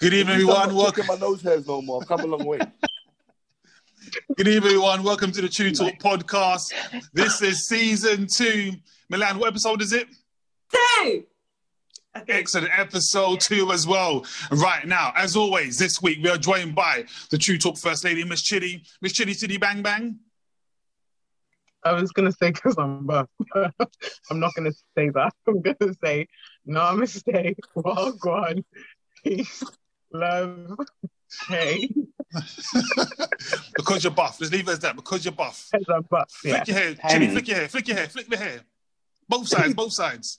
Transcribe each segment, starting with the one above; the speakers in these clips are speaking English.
Good evening, everyone. Welcome. my nose hairs no more. I've come a long way. Good evening, everyone. Welcome to the True Talk podcast. This is season two. Milan, what episode is it? Two. Excellent episode two as well. Right now, as always, this week we are joined by the True Talk First Lady, Miss Chitty. Miss Chitty, Chitty, Bang Bang. I was gonna say because I'm buff. Uh, I'm not gonna say that. I'm gonna say no, i'm gonna wagwan, peace, love, hey. because you're buff. Let's leave it as that. Because you're buff. As I'm buff, yeah. Flick your hair, Penny. Chitty. Flick your hair. Flick your hair. Flick the hair. Both sides. Both sides.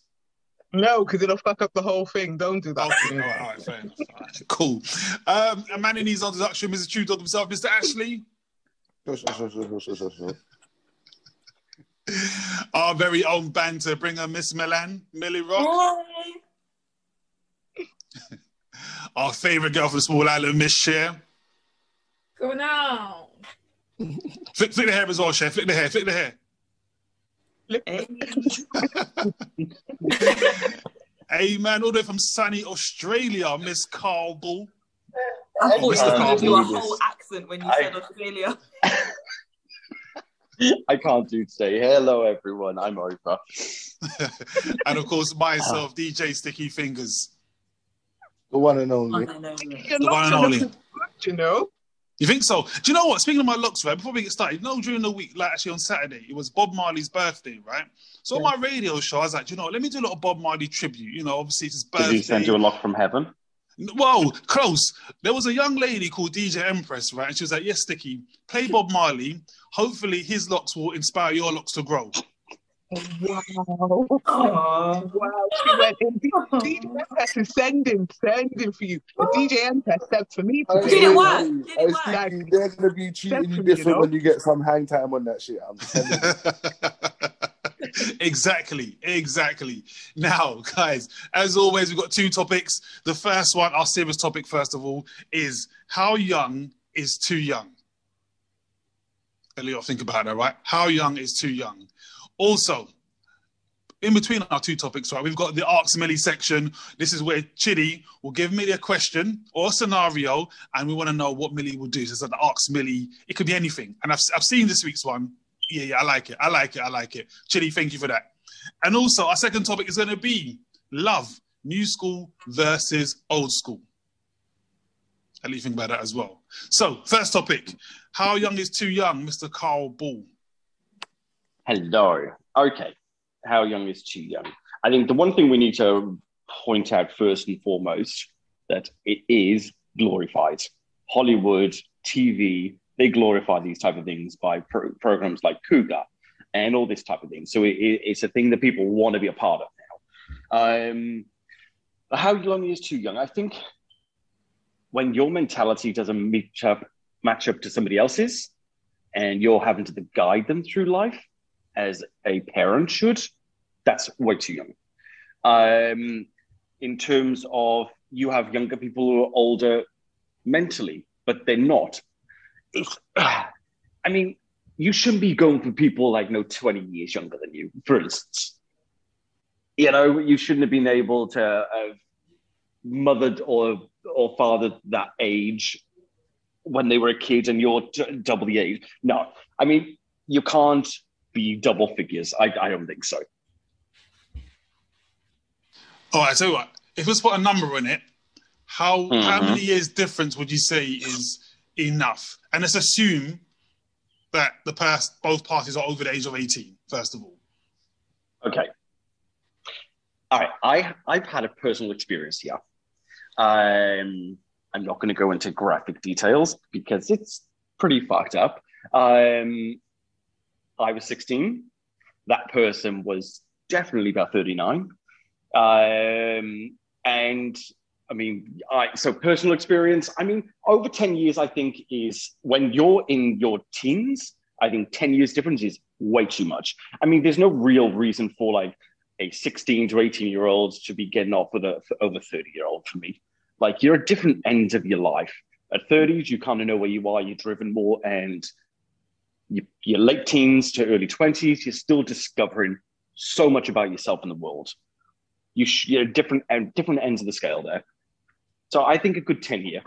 No, because it'll fuck up the whole thing. Don't do that. Okay, to all me. right, all right, fair enough. All right, cool. Um, a man in his introduction, Mr. True Talk himself, Mr. Ashley. Our very own banter bringer, Miss Milan, Millie Rock. Hey. Our favourite girl from the small island, Miss Cher. Go on. Flick, flick the hair as well, Cher. Flick the hair, flick the hair. Hey. Hey, man, all the way from sunny Australia, Miss Carl Bull. I thought Mr. you were Carl do a whole accent when you I- said Australia. I can't do today. Hello, everyone. I'm over. and of course, myself, ah. DJ Sticky Fingers. The one and only. I know. Your The one and only. looking good, you know. You think so? Do you know what? Speaking of my looks, right, before we get started, you know, during the week, like actually on Saturday, it was Bob Marley's birthday, right? So on my radio show, I was like, you know, let me do a little Bob Marley tribute. You know, obviously it's his birthday. Did he send you a lock from heaven? Whoa, close. There was a young lady called DJ Empress, right? And she was like, Yes, Sticky, play Bob Marley. Hopefully his locks will inspire your locks to grow. Wow. Oh. Wow. She went in. DJ Empress is sending, sending for you. The oh. DJ Empress sent for me Hey, today. Did it hey, work? Did it work? Sticky, They're gonna be treating you Definitely, you different know. when you get some hang time on that shit. I'm telling you. exactly, exactly. Now, guys, as always, we've got two topics. The first one, our serious topic, first of all, is how young is too young? Elliot, think about that, right? How young is too young? Also, in between our two topics, right, we've got the Ask Millie section. This is where Chidi will give Millie a question or a scenario, and we want to know what Millie will do. So it's like the Ask Millie. It could be anything. And I've, I've seen this week's one. Yeah, yeah, I like it. I like it. I like it. Chidi, thank you for that. And also, our second topic is going to be love, new school versus old school. Think about that as well? So, first topic how young is too young, Mr. Carl Ball? Hello. Okay. How young is too young? I think the one thing we need to point out first and foremost that it is glorified. Hollywood, TV, they glorify these type of things by pro- programs like Cougar and all this type of thing. So it, it- it's a thing that people want to be a part of now. Um, how young is too young? I think when your mentality doesn't match up, match up to somebody else's, and you're having to guide them through life as a parent should, that's way too young. Um, in terms of you have younger people who are older mentally, but they're not. I mean, you shouldn't be going for people like no 20 years younger than you, for instance. You know, you shouldn't have been able to have mothered or or fathered that age when they were a kid and you're double the age. No, I mean, you can't be double figures. I, I don't think so. All right, so? If let's put a number on it, how how Mhm. many years difference would you say is enough? And let's assume that the past both parties are over the age of eighteen. First of all, Okay. All right. I, I've had a personal experience here. Um, I'm not going to go into graphic details because it's pretty fucked up. Um, I was 16. That person was definitely about 39. Um, and I mean, I, so personal experience, I mean, over 10 years, I think is when you're in your teens, I think 10 years difference is way too much. I mean, there's no real reason for like a 16 to 18 year old to be getting off with a over 30 year old for me. Like you're at different ends of your life. At 30s, you kind of know where you are, you're driven more, and you, your late teens to early 20s, you're still discovering so much about yourself and the world. You sh- you're different, different ends of the scale there. So I think a good 10 year.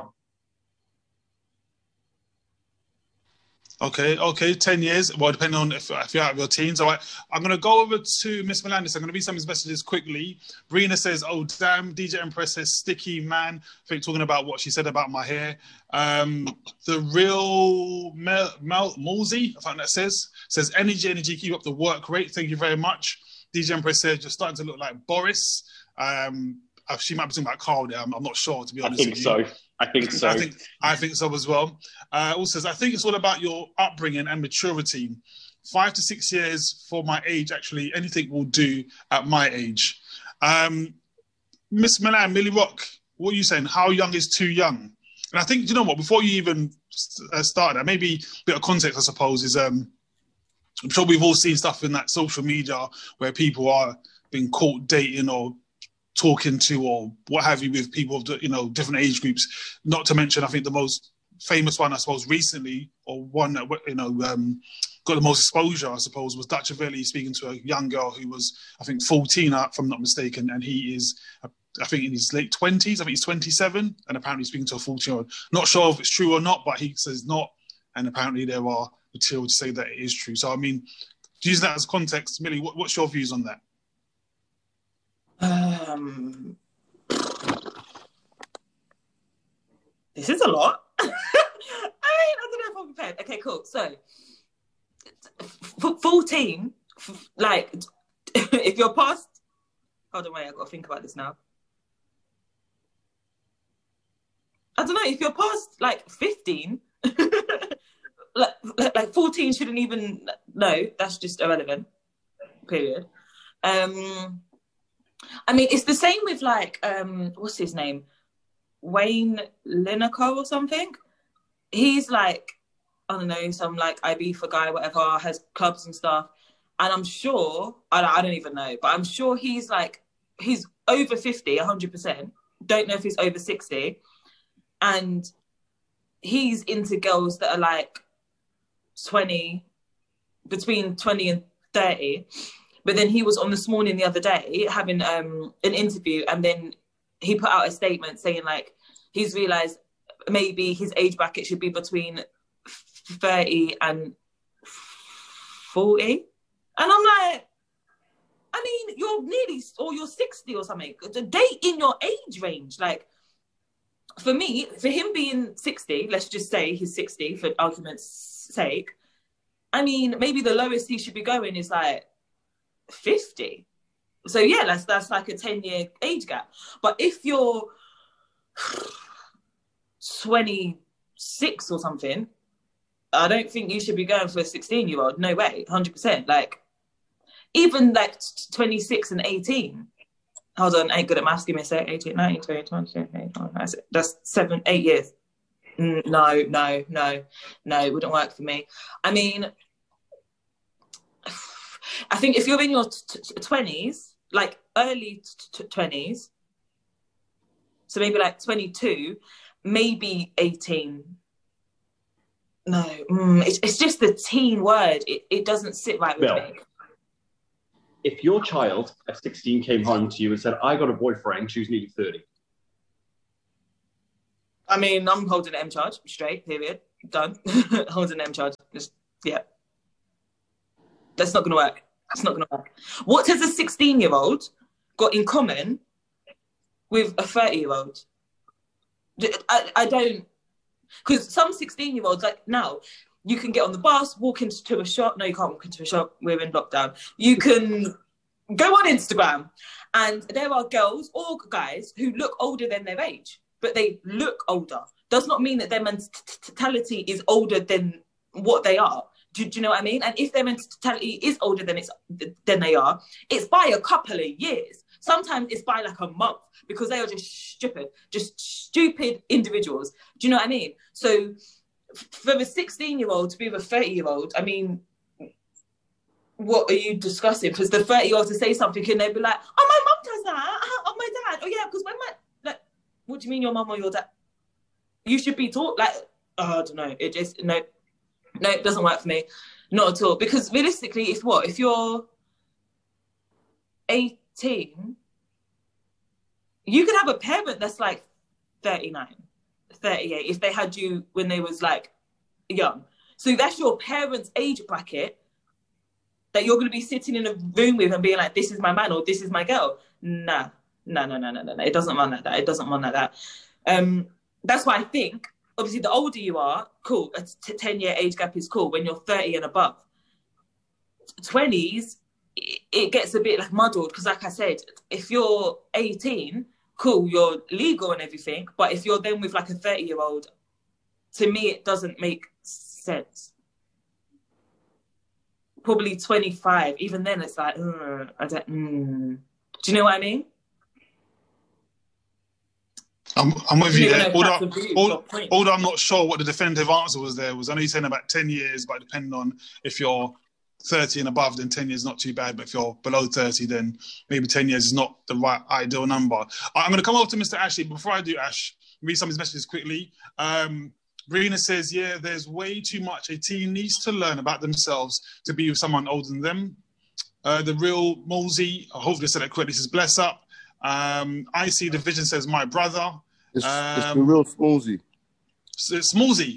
Okay, okay, 10 years. Well, depending on if, if you're out of your teens. All right, I'm going to go over to Miss Melandis. I'm going to read some of his messages quickly. Brina says, Oh, damn. DJ Empress says, Sticky man. I think talking about what she said about my hair. Um, the real Mel, Mel Mulsey, I think that says, says, Energy, energy, keep up the work rate. Thank you very much. DJ Empress says, You're starting to look like Boris. Um, uh, she might be talking about Carl there. I'm, I'm not sure, to be honest. I think with you. I think so. I think I think so as well. Uh, also says I think it's all about your upbringing and maturity. Five to six years for my age, actually, anything will do at my age. Um, Miss Milan, Millie Rock, what are you saying? How young is too young? And I think you know what? Before you even uh, start that, maybe a bit of context, I suppose, is um, I'm sure we've all seen stuff in that social media where people are being caught dating or talking to or what have you with people of you know different age groups. Not to mention, I think the most famous one, I suppose, recently or one that you know um, got the most exposure, I suppose, was Dutchavelli speaking to a young girl who was, I think, 14, uh, if I'm not mistaken, and he is. uh, I think in his late twenties. I think he's twenty-seven, and apparently speaking to a fourteen-year-old. Not sure if it's true or not, but he says not, and apparently there are material to say that it is true. So I mean, using that as context, Millie, what, what's your views on that? Um, this is a lot. I mean, I don't know if I'm prepared. Okay, cool. So, f- 14, f- like, if you're past, hold on, wait, I've got to think about this now. I don't know, if you're past like 15, like, like like 14 shouldn't even, no, that's just irrelevant, period. Um, I mean, it's the same with like, um, what's his name? Wayne Lineker or something. He's like, I don't know, some like Ibiza guy, whatever, has clubs and stuff. And I'm sure, I, I don't even know, but I'm sure he's like, he's over 50, 100%. Don't know if he's over 60. And he's into girls that are like 20, between 20 and 30. But then he was on this morning the other day having um, an interview, and then he put out a statement saying like he's realized maybe his age bracket should be between 30 and 40. And I'm like, I mean, you're nearly or you're 60 or something. The date in your age range. Like for me, for him being 60, let's just say he's 60 for argument's sake. I mean, maybe the lowest he should be going is like 50. So yeah, that's that's like a 10 year age gap. But if you're 26 or something, I don't think you should be going for a 16 year old. No way, 100%. Like, even like 26 and 18. Hold on, I ain't good at maths. Give me a sec. 18, 19, 20, 20, 21, that's, that's seven, eight years. No, no, no, no, it wouldn't work for me. I mean, I think if you're in your t- t- 20s, like early t- t- 20s, so maybe like 22, maybe 18. No, mm, it's, it's just the teen word. It, it doesn't sit right with Bill. me. If your child at 16 came home to you and said, I got a boyfriend, she was nearly 30. I mean, I'm holding an M charge straight, period. Done. holding an M charge. Just, yeah. That's not going to work. That's not going to work. What has a 16 year old got in common with a 30 year old? I, I don't. Because some 16 year olds, like now, you can get on the bus, walk into a shop. No, you can't walk into a shop. We're in lockdown. You can go on Instagram, and there are girls or guys who look older than their age, but they look older. Does not mean that their mentality is older than what they are. Do, do you know what I mean? And if their mentality is older than it's than they are, it's by a couple of years. Sometimes it's by like a month because they are just stupid, just stupid individuals. Do you know what I mean? So for a 16 year old to be with a 30 year old, I mean, what are you discussing? Because the 30 year old to say something and they'd be like, oh, my mum does that. Oh, my dad. Oh, yeah, because when my, like, what do you mean your mum or your dad? You should be taught, like, oh, I don't know. It just, no, no, it doesn't work for me. Not at all. Because realistically, if what? If you're 18, you could have a parent that's like 39, 38, if they had you when they was like young. So that's your parents' age bracket that you're going to be sitting in a room with and being like, this is my man or this is my girl. Nah, no, no, no, no, no, no. It doesn't run like that. It doesn't run like that. Um, that's why I think, obviously, the older you are, cool. A t- 10 year age gap is cool when you're 30 and above. 20s, it, gets a bit like muddled because, like I said, if you're 18, cool, you're legal and everything. But if you're then with like a 30 year old, to me, it doesn't make sense. Probably 25. Even then, it's like, mm, I don't, mm. do you know what I mean? I'm, I'm with you You there. Although, that's a really although, although I'm not sure what the definitive answer was there, was only saying about 10 years, but depending on if you're 30 and above, then 10 years is not too bad. But if you're below 30, then maybe 10 years is not the right ideal number. I- I'm going to come over to Mr. Ashley. Before I do, Ash, read some of his messages quickly. Um, Rena says, yeah, there's way too much a teen needs to learn about themselves to be with someone older than them. Uh, the real Molsey, I hope they said it correctly, says, bless up. Um, I see the vision says, my brother. It's, it's Um, real smallsy. S- Smallsy.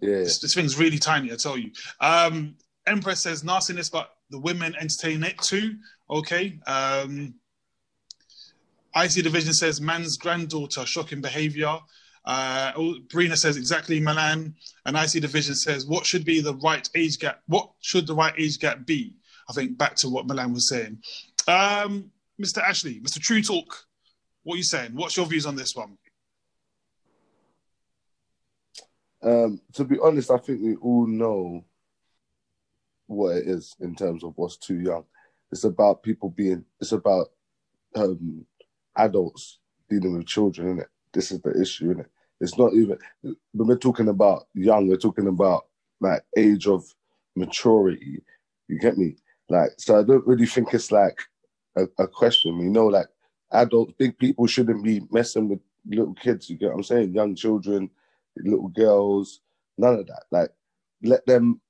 Yeah. This, this thing's really tiny, I tell you. Um, Empress says nastiness, but the women entertain it too. Okay. Um, IC Division says man's granddaughter, shocking behavior. Uh, oh, Brina says exactly Milan. And IC Division says what should be the right age gap? What should the right age gap be? I think back to what Milan was saying. Um, Mr. Ashley, Mr. True Talk, what are you saying? What's your views on this one? Um, to be honest, I think we all know what it is in terms of what's too young. It's about people being. It's about um, adults dealing with children. Innit? This is the issue. Innit? It's not even when we're talking about young. We're talking about like age of maturity. You get me? Like, so I don't really think it's like a, a question. You know, like adults, big people shouldn't be messing with little kids. You get what I'm saying? Young children little girls, none of that. Like, let them,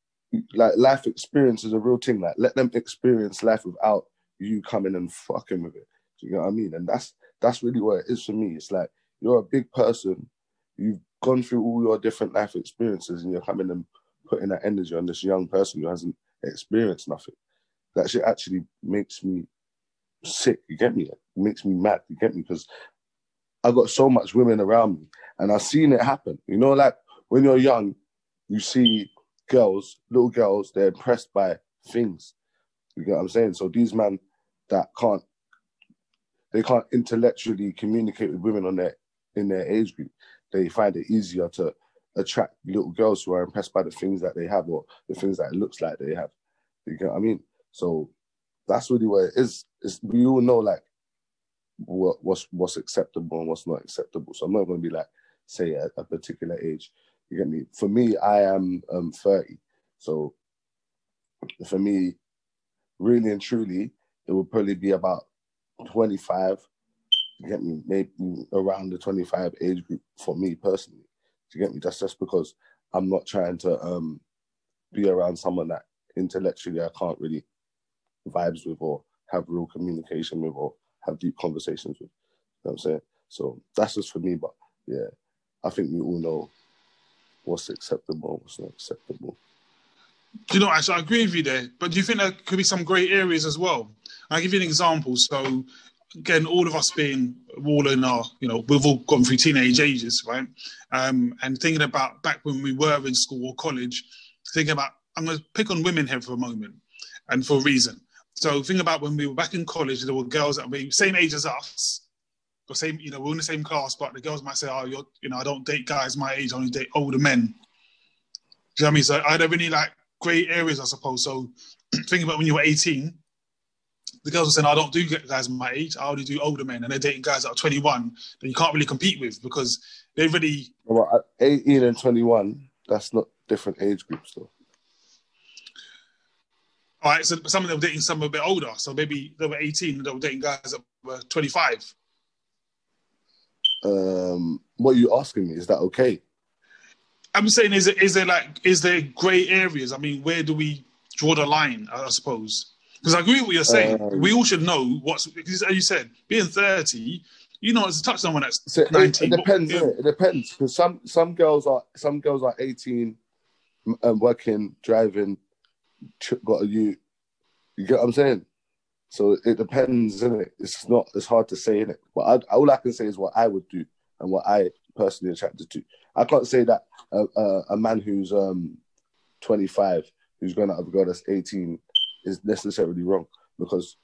like, life experience is a real thing. Like, let them experience life without you coming and fucking with it. Do you know what I mean? And that's that's really what it is for me. It's like you're a big person, you've gone through all your different life experiences, and you're coming and putting that energy on this young person who hasn't experienced nothing. That shit actually makes me sick. You get me? It makes me mad. You get me? Because I got so much women around me, and I've seen it happen. You know, like when you're young, you see girls, little girls, they're impressed by things. You get what I'm saying? So these men that can't, they can't intellectually communicate with women on their in their age group. They find it easier to attract little girls who are impressed by the things that they have or the things that it looks like they have. You get what I mean? So that's really what it is. It's, we all know like what what's what's acceptable and what's not acceptable. So I'm not going to be like say at a particular age. You get me? For me, I am um 30. So for me, really and truly, it would probably be about 25. You get me? Maybe around the 25 age group for me personally. You get me? That's just because I'm not trying to um be around someone that intellectually I can't really vibes with or have real communication with or have deep conversations with. You know what I'm saying? So that's just for me, but yeah, I think we all know what's acceptable what's not acceptable. Do you know, actually, I agree with you there. But do you think there could be some grey areas as well? I'll give you an example. So, again, all of us being all in our, you know, we've all gone through teenage ages, right? Um, and thinking about back when we were in school or college, thinking about, I'm going to pick on women here for a moment and for a reason. So, think about when we were back in college, there were girls that were same age as us, or same, you know, we're in the same class, but the girls might say, oh, you're, you know, I don't date guys my age, I only date older men. Do you know what I mean? So, I don't really like grey areas, I suppose. So, think about when you were 18, the girls were saying, I don't do guys my age, I only do older men, and they're dating guys that are 21 that you can't really compete with because they really, Well, at 18 and 21, that's not different age groups though. All right, so some of them were dating some a bit older. So maybe they were 18 and they were dating guys that were 25. Um, what are you asking me? Is that okay? I'm saying, is it is there like is there grey areas? I mean, where do we draw the line? I suppose because I agree with what you're saying. Um, we all should know what's because as you said, being 30, you know, it's to touch someone that's So it, it depends. Innit? It depends because some some girls are some girls are eighteen, m- um, working, driving, got a you. You get what I'm saying? So it depends, isn't it? It's not. It's hard to say, in it. But I, all I can say is what I would do and what I personally attracted to. I can't say that a, a, a man who's um 25 who's going out with a girl that's 18 is necessarily wrong because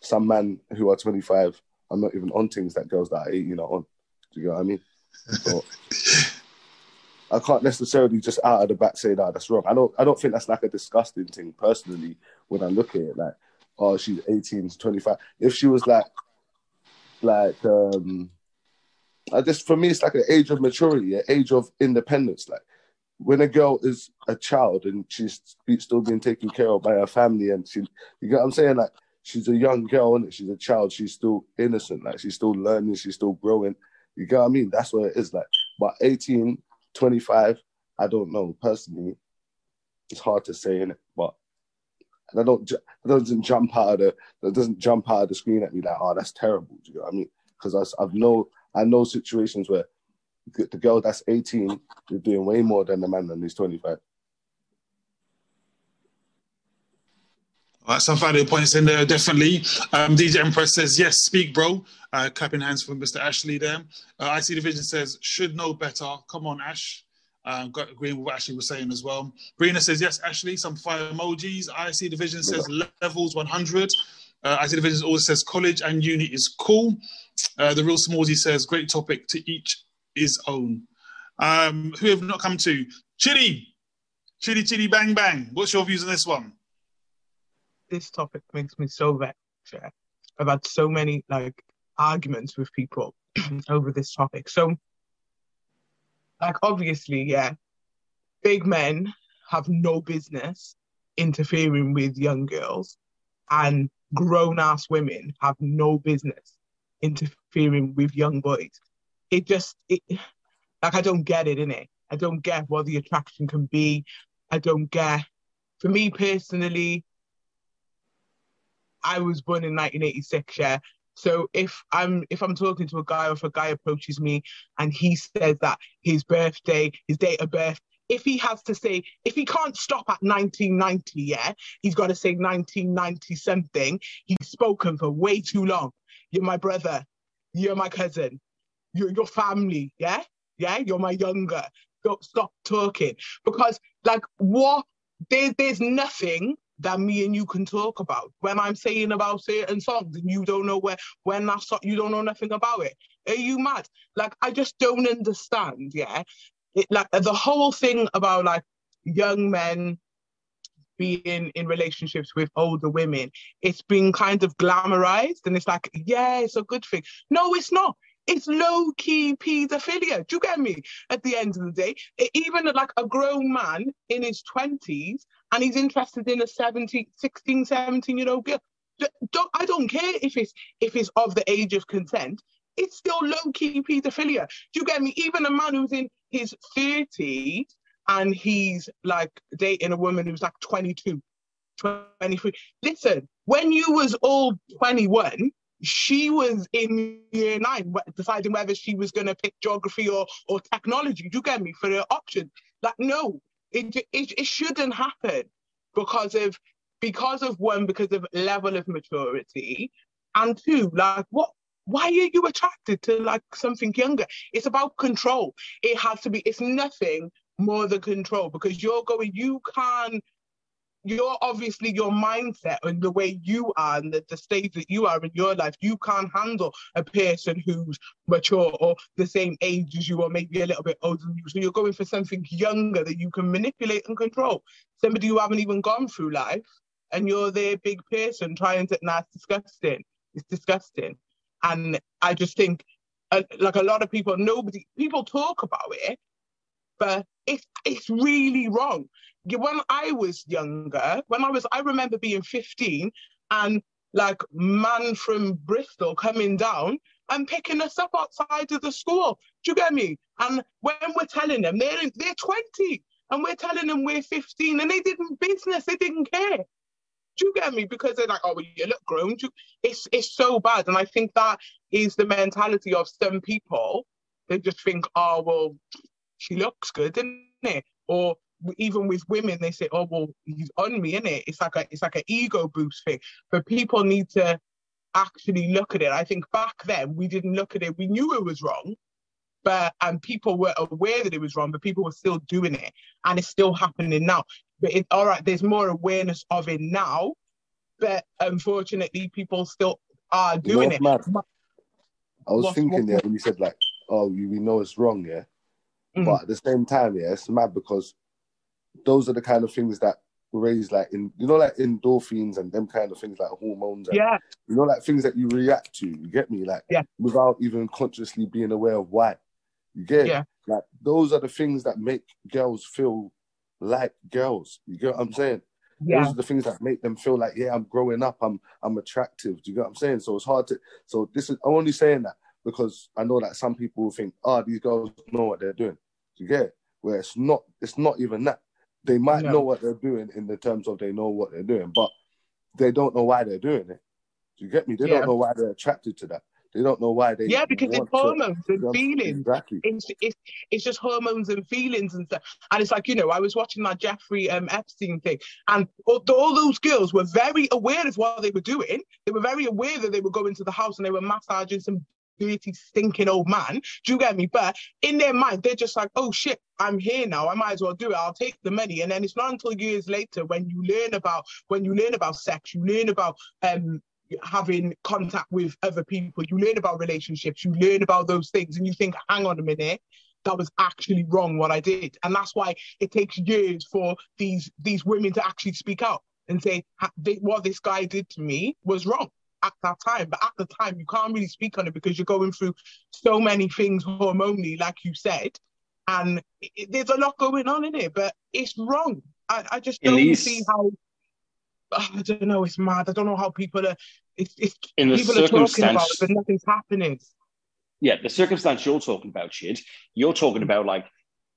some men who are 25 are not even on things that girls that are 18 are on. Do you get what I mean? So I can't necessarily just out of the back say that that's wrong. I don't I don't think that's like a disgusting thing personally when I look at it like oh she's 18 to 25. If she was like like um I just for me it's like an age of maturity, an age of independence. Like when a girl is a child and she's still being taken care of by her family and she you get what I'm saying? Like she's a young girl and she's a child, she's still innocent, like she's still learning, she's still growing. You get what I mean? That's what it is like. But 18, 25, I don't know. Personally, it's hard to say, innit? But I don't that doesn't jump out of the that doesn't jump out of the screen at me like, oh, that's terrible. Do you know what I mean? Because I've know I know situations where the the girl that's 18 is doing way more than the man that is 25. All right, some valid points in there, definitely. Um, DJ Empress says, yes, speak, bro. Uh, clapping hands for Mr. Ashley there. Uh, IC Division says, should know better. Come on, Ash. Um, got agreeing with what Ashley was saying as well. Brina says, yes, Ashley, some fire emojis. IC Division says, levels 100. Uh, IC Division also says, college and uni is cool. Uh, the Real Smallsy says, great topic to each his own. Um, who have not come to? Chitty. Chitty, chitty, bang, bang. What's your views on this one? This topic makes me so vexed. Yeah. I've had so many like arguments with people over this topic. So, like, obviously, yeah, big men have no business interfering with young girls, and grown ass women have no business interfering with young boys. It just, it, like, I don't get it, innit? I don't get what the attraction can be. I don't get, for me personally, I was born in 1986, yeah. So if I'm if I'm talking to a guy or if a guy approaches me and he says that his birthday, his date of birth, if he has to say, if he can't stop at 1990, yeah, he's got to say 1990 something. He's spoken for way too long. You're my brother. You're my cousin. You're your family, yeah, yeah. You're my younger. Don't stop talking because, like, what? There, there's nothing that me and you can talk about. When I'm saying about certain songs and you don't know where when that song you don't know nothing about it. Are you mad? Like I just don't understand, yeah. It, like the whole thing about like young men being in relationships with older women, it's been kind of glamorized and it's like, yeah, it's a good thing. No, it's not. It's low key pedophilia. Do you get me? At the end of the day, even like a grown man in his 20s and he's interested in a 17, 16, 17 year old girl. Don't, I don't care if it's if it's of the age of consent. It's still low key pedophilia. Do you get me? Even a man who's in his 30s and he's like dating a woman who's like 22, 23. Listen, when you was all 21, she was in year nine deciding whether she was going to pick geography or, or technology. Do you get me? For the option. Like, no, it, it, it shouldn't happen because of because of one, because of level of maturity, and two, like what why are you attracted to like something younger? It's about control. It has to be, it's nothing more than control because you're going, you can't you're obviously your mindset and the way you are and the, the stage that you are in your life, you can't handle a person who's mature or the same age as you or maybe a little bit older than you. So you're going for something younger that you can manipulate and control. Somebody who haven't even gone through life and you're their big person trying to, nah, it's disgusting. It's disgusting. And I just think, uh, like a lot of people, nobody, people talk about it, but it's it's really wrong. When I was younger, when I was, I remember being 15 and like man from Bristol coming down and picking us up outside of the school. Do you get me? And when we're telling them they're they're 20 and we're telling them we're 15 and they didn't business, they didn't care. Do you get me? Because they're like, oh, well, you look grown. It's it's so bad, and I think that is the mentality of some people. They just think, oh, well, she looks good, isn't it? Or even with women, they say, oh, well, he's on me, isn't it? It's like a it's like an ego boost thing. But people need to actually look at it. I think back then we didn't look at it. We knew it was wrong, but and people were aware that it was wrong, but people were still doing it, and it's still happening now. But it, all right, there's more awareness of it now, but unfortunately, people still are You know doing what's it. mad? I was What's- thinking, what- yeah, when you said like, oh, you, we know it's wrong, yeah. Mhm. But at the same time, yeah, it's mad because those are the kind of things that raise like in you know like endorphins and them kind of things like hormones and Yeah, you know like things that you react to. You get me? Like Yeah. without even consciously being aware of why. You get? Yeah. like those are the things that make girls feel like girls. You get what I'm saying? yeah, Those are the things that make them feel like, yeah, I'm growing up, I'm I'm attractive. Do you get what I'm saying? So it's hard to so this is I'm only saying that because I know that some people think, oh, these girls know what they're doing. Do you get it? Where it's not it's not even that. They might No. know what they're doing in the terms of they know what they're doing, but they don't know why they're doing it. Do you get me? They Yeah. don't know why they're attracted to that. They don't know why they yeah, because it's want to- hormones and feelings. Exactly. it's, it's it's just hormones and feelings and stuff. And it's like, you know, I was watching that Jeffrey um, Epstein thing, and all, all those girls were very aware of what they were doing. They were very aware that they were going to the house and they were massaging some dirty, stinking old man. Do you get me? But in their mind, they're just like, oh shit, I'm here now. I might as well do it. I'll take the money. And then it's not until years later when you learn about when you learn about sex, you learn about um having contact with other people, you learn about relationships, you learn about those things, and you think, hang on a minute, that was actually wrong what I did. And that's why it takes years for these these women to actually speak out and say what this guy did to me was wrong at that time. But at the time, you can't really speak on it because you're going through so many things hormonally, like you said, and it, it- there's a lot going on in it. But it's wrong. I, I just don't Elise. see how. Ah, I don't know. It's mad. I don't know how people are. It's, it's In the people are talking about it, but nothing's happening. yeah, the circumstance you're talking about, shit, you're talking about like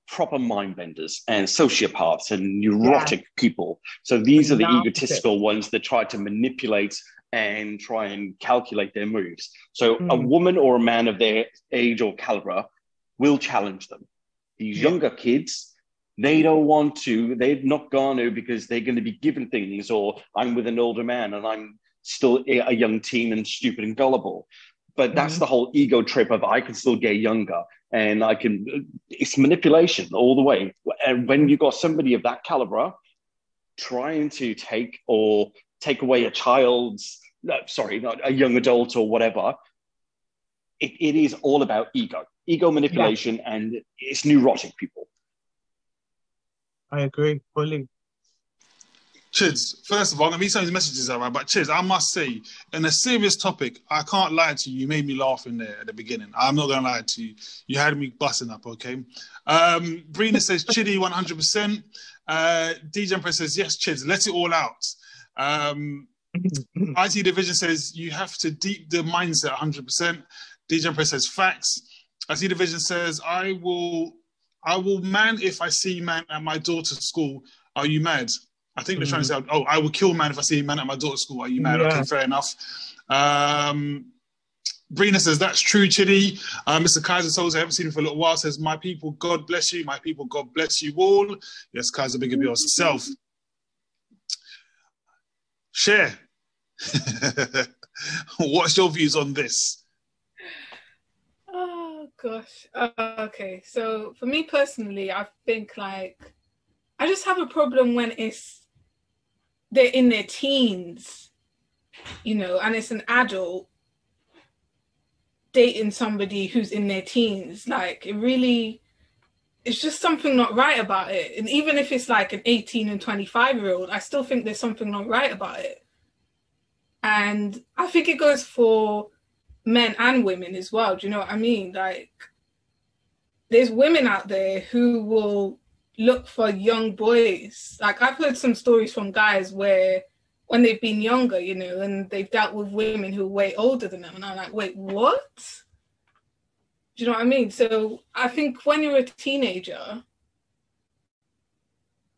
proper mind benders and sociopaths and neurotic people. So these are the egotistical ones that try to manipulate and try and calculate their moves. So a Mm. woman or a man of their age or caliber will challenge them. These Yeah. younger kids, they don't want to, they're not going to because they're going to be given things, or I'm with an older man and I'm still a young teen and stupid and gullible. But that's Mhm. the whole ego trip of I can still get younger and I can, it's manipulation all the way. And when you got somebody of that caliber trying to take or take away a child's, no, sorry, not a young adult or whatever, it, it is all about ego, ego manipulation, and it's neurotic people. I agree fully. Chids, first of all, I'm gonna read some of these messages out, right? But Chids, I must say, in a serious topic, I can't lie to you. You made me laugh in there at the beginning. I'm not gonna lie to you. You had me busting up, okay? Um, Brina says Chiddy 100%. Uh, DJ Empress says yes, Chids, let it all out. Um, IT Division says you have to deep the mindset 100%. DJ Empress says facts. IT Division says I will, I will man if I see man at my daughter's school. Are you mad? I think they're trying to say, oh, I will kill man if I see a man at my daughter's school. Are you mad? Yeah. Okay, fair enough. Um, Brina says, that's true, Chitty. Uh, Mr. Kaiser Souls, I haven't seen him for a little while, says, my people, God bless you. My people, God bless you all. Yes, Kaiser, big up yourself. Share. What's your views on this? Oh gosh. Uh, okay, so for me personally, I think like I just have a problem when it's they're in their teens, you know, and it's an adult dating somebody who's in their teens. Like it really, it's just something not right about it. And even if it's like an 18 and 25 year old, I still think there's something not right about it. And I think it goes for men and women as well. Do you know what I mean? Like, there's women out there who will look for young boys. Like, I've heard some stories from guys where when they've been younger, you know, and they've dealt with women who are way older than them. And I'm like, wait, what? Do you know what I mean? So I think when you're a teenager,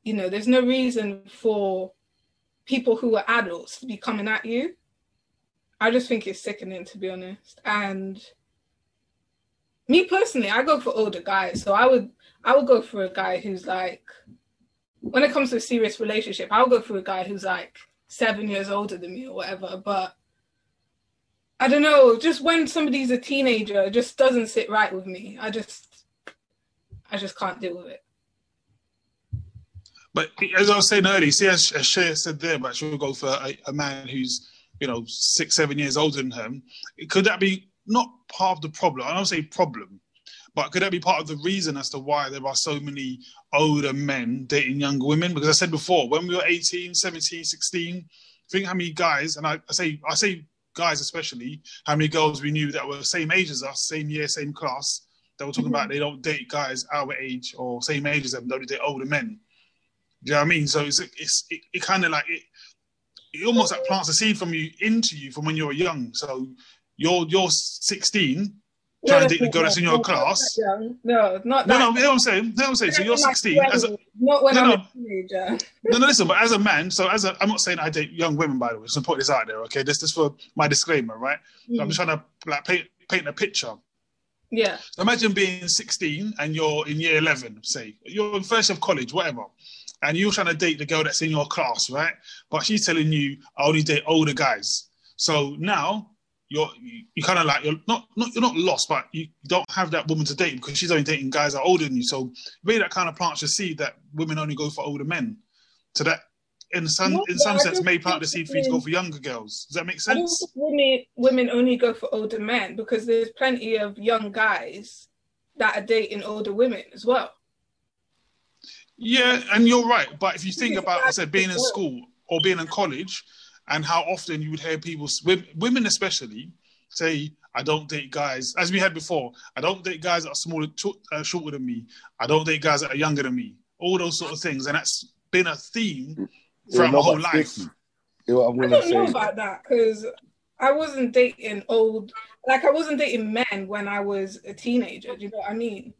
you know, there's no reason for people who are adults to be coming at you. I just think it's sickening to be honest. And me personally, I go for older guys. So I would I would go for a guy who's like when it comes to a serious relationship, I'll go for a guy who's like seven years older than me or whatever. But I don't know, just when somebody's a teenager, it just doesn't sit right with me. I just I just can't deal with it. But as I was saying earlier, see, as, Shea said there, but she'll go for a, a man who's, you know, six, seven years older than him. Could that be not part of the problem? I don't say problem, but could that be part of the reason as to why there are so many older men dating younger women? Because I said before, when we were 18, 17, 16, think how many guys, and I, I say, I say guys especially, how many girls we knew that were same age as us, same year, same class, that were talking Mm-hmm. about they don't date guys our age or same age as them, they date older men. Do you know what I mean? So it's it's it, it kind of like it, it almost like plants a seed from you into you from when you were young. So you're you're 16, trying to date the girl that's in your no, class. not that. No, not No, that. no, you know what I'm saying. You know what I'm saying. So you're 16. As a, not when No, I'm no. a teenager. no, no, listen. But as a man, so as a, I'm not saying I date young women, by the way. So put this out there, okay? This is for my disclaimer, right? Mm. I'm just trying to like paint paint a picture. Yeah. Imagine being 16 and you're in year 11, say you're in first year of college, whatever, and you're trying to date the girl that's in your class, right? But she's telling you, I only date older guys. So now you're you, you kind of like you're not not you're not lost, but you don't have that woman to date because she's only dating guys that are older than you. So maybe that kind of plants your seed that women only go for older men. So that in some No, in some sense may plant the seed for you to go for younger girls. Does that make sense? women women only go for older men because there's plenty of young guys that are dating older women as well. Yeah, and you're right. But if you think about, I said, being in school or being in college, and how often you would hear people, women especially, say, "I don't date guys." As we had before, I don't date guys that are smaller, ch- uh, shorter than me. I don't date guys that are younger than me. All those sort of things, and that's been a theme throughout my whole life. Sticky, you know what I'm I don't know about that because I wasn't dating old, like I wasn't dating men when I was a teenager. Do you know what I mean?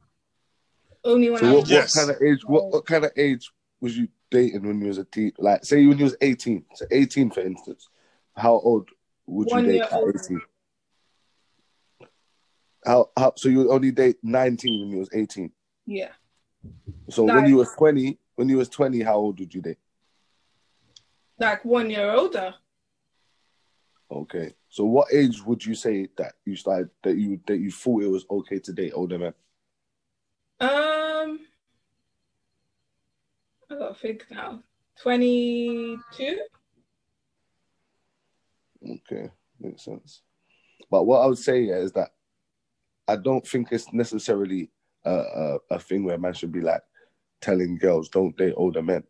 Only when So I what, was Yes. what kind of age? What, what kind of age was you dating when you was a teen? Like, say when you was 18. So 18, for instance. How old would you One date at 18? How, how? So you would only date 19 when you was 18. yeah, So when you was 20, when you was 20, how old would you date? like one year older. Okay. So what age would you say that you started that you that you thought it was okay to date older men? Um, I gotta think now. Twenty-two. Okay, makes sense. But what I would say yeah, is that I don't think it's necessarily a, a, a thing where man should be like telling girls don't date older men.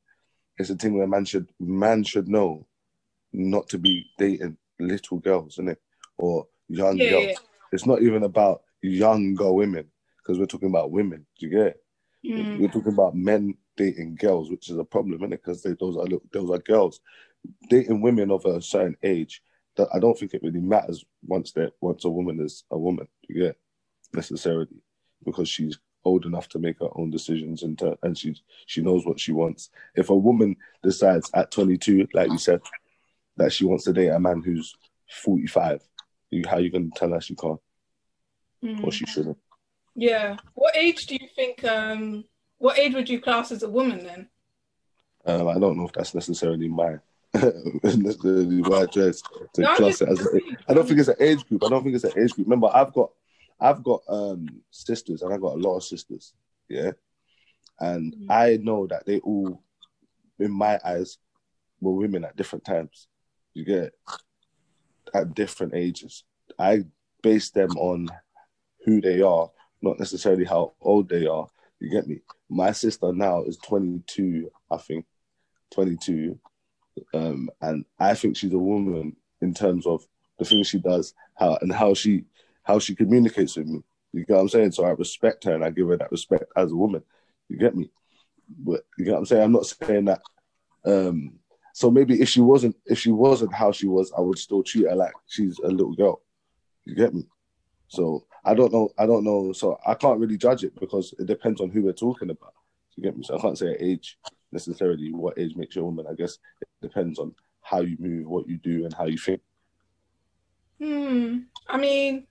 It's a thing where man should man should know not to be dating little girls, isn't it? Or young Yeah, girls. yeah. It's not even about younger women because we're talking about women. Do you get it? Mm. We're talking about men dating girls, which is a problem, innit? Because those are little, those are girls dating women of a certain age. That I don't think it really matters once that once a woman is a woman. yeah, necessarily because she's old enough to make her own decisions and to, and she she knows what she wants. If a woman decides at 22, like you said, that she wants to date a man who's 45, you, how you gonna tell her she can't Mm. or she shouldn't? Yeah. What age do you think? Um, what age would you class as a woman then? Um, I don't know if that's necessarily my necessarily my choice to No, class it as. A, I don't think it's an age group. I don't think it's an age group. Remember, I've got I've got um sisters, and I've got a lot of sisters. Yeah, and Mm. I know that they all, in my eyes, were women at different times. You get it? at different ages. I base them on who they are, not necessarily how old they are. You get me? My sister now is 22, I think, 22, um, and I think she's a woman in terms of the things she does, how and how she how she communicates with me. You get what I'm saying? So I respect her and I give her that respect as a woman. You get me? But you get what I'm saying? I'm not saying that. Um, so maybe if she wasn't if she wasn't how she was, I would still treat her like she's a little girl. You get me? So I don't know. I don't know. So I can't really judge it because it depends on who we're talking about. You get me? So I can't say age necessarily. What age makes you a woman? I guess it depends on how you move, what you do, and how you think. Hmm. I mean,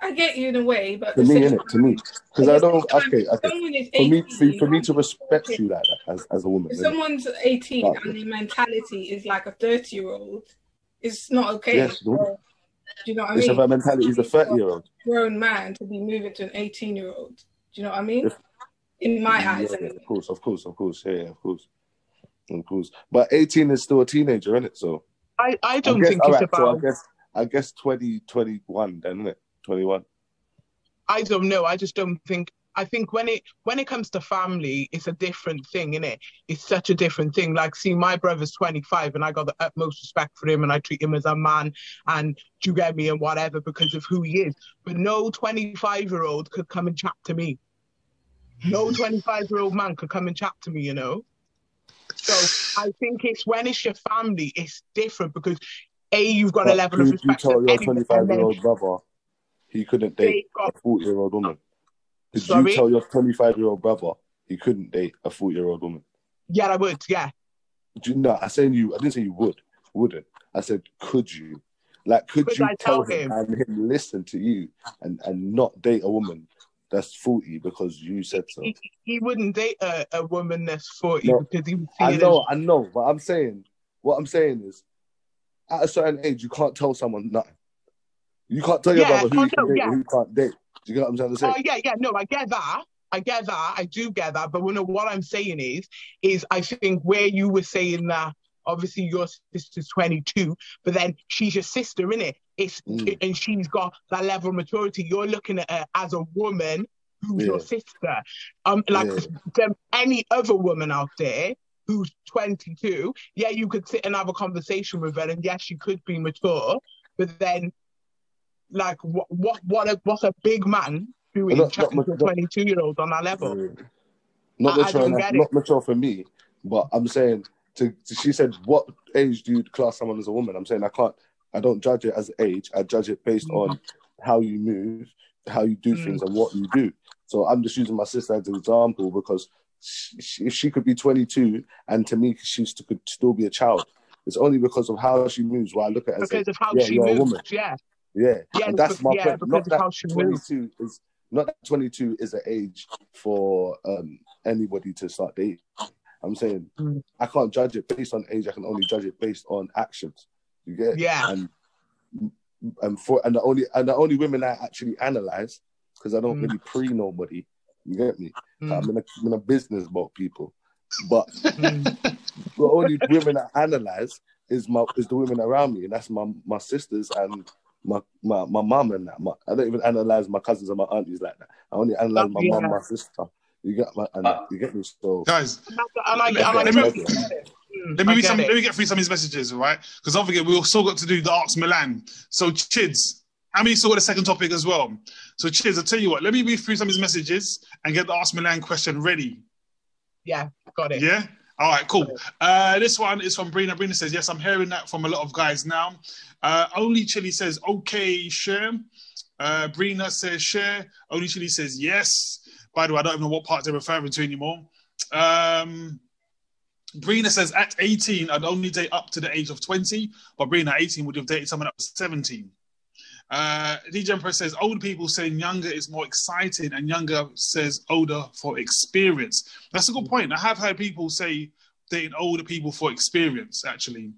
I get you in a way, but To me, same innit? To me, because I don't. Okay, okay. For me, 18, for, me to respect you like that as, as a woman, if someone's 18 Right. and their mentality is like a 30 year old, it's not okay. Yes, no. So, do you know what I it's mean? about mentality. He's a thirty-year-old. grown man to be moving to an 18 year old. Do you know what I mean? If- In my Yeah, eyes, yeah, of course, of course, of course. Yeah, yeah, of course, of course. But eighteen is still a teenager, isn't it? So I, I I don't guess, think it's right, so I about. guess I guess 20, 21 then, isn't it? Twenty-one. I don't know. I just don't think. I think when it when it comes to family, it's a different thing, innit? It's such a different thing. Like, see, my brother's 25, and I got the utmost respect for him, and I treat him as a man, and you get me, and whatever, because of who he is. But no 25 year old could come and chat to me. No 25 year old man could come and chat to me, you know. So I think it's when it's your family, it's different because a you've got a But level you, of you respect. tell for your anyone, and then twenty-five-year-old brother he couldn't date got a forty-year-old woman. Did Sorry? you tell your twenty-five-year-old brother he couldn't date a forty-year-old woman? yeah, I would, yeah. Do you, no, I saying you. I didn't say you would. Wouldn't. I said could you? Like, could Could you I tell him, him? and him listen to you and and not date a woman that's forty because you said so? he, he wouldn't date a, a woman that's 40 No, because he would see I know, as I know, but I'm saying what I'm saying is, at a certain age, you can't tell someone nothing. You can't tell your Yeah, brother who he can date yeah. and who can't date. Do you get what I'm trying to say? Oh yeah, yeah, no, I get that. I get that. I do get that. But you know, what I'm saying is, is I think where you were saying that obviously your sister's 22, but then she's your sister, innit? It's Mm. and she's got that level of maturity. You're looking at her as a woman who's your sister. Um, like Yeah. any other woman out there who's 22, yeah, you could sit and have a conversation with her, and yes, she could be mature, but then, like, what, what, what, a, what's a big man doing Not- not chatting to a 22 year old on that level? Not I- mature, not mature for me, but I'm saying to, to- she said, what age do you class someone as a woman? I'm saying I can't, I don't judge it as age. I judge it based Mm. on how you move, how you do Mm. things, and what you do. So I'm just using my sister as an example because she, she, if she could be 22 and to me she could still be a child, it's only because of how she moves. Where I look at her say, Because of how yeah, she moves, yeah. Yeah, Yeah, and that's my yeah, point. Not that how she moves. 22 is not that 22 is an age for um, anybody to start dating. I'm saying Mm. I can't judge it based on age. I can only judge it based on actions. You get it? Yeah. And and for and the only and the only women I actually analyze because I don't Mm. really pre nobody. You get me? Mm, I'm in a I'm in a business about people, but the only women I analyze is my is the women around me, and that's my my sisters and my my my mum and that. My, I don't even analyze my cousins and my aunties like that. I only analyze my mum, Yeah. my sister. You get my and Uh, you get me. So Guys, I, and I, Let- I let me- totally it. Let me read get some. Let me get through some of these messages, right? Because don't forget, we've still got to do the Arts Milan. So, Chids, I mean, still got a second topic as well. So, Chids, I'll tell you what. Let me read through some of these messages and get the Arts Milan question ready. Yeah, got it. Yeah. All right, cool. Uh, this one is from Brina. Brina says, "Yes, I'm hearing that from a lot of guys now." Uh, Only Chili says, "Okay, share." Uh, Brina says, "Share." Only Chili says, "Yes." By the way, I don't even know what part they're referring to anymore. Um, Brina says, "At 18, I'd only date up to the age of 20, but Brina, at 18, would have dated someone that was 17." Uh, DJ Emperor says older people saying younger is more exciting, and younger says older for experience. That's a good point. I have heard people say dating older people for experience. Actually,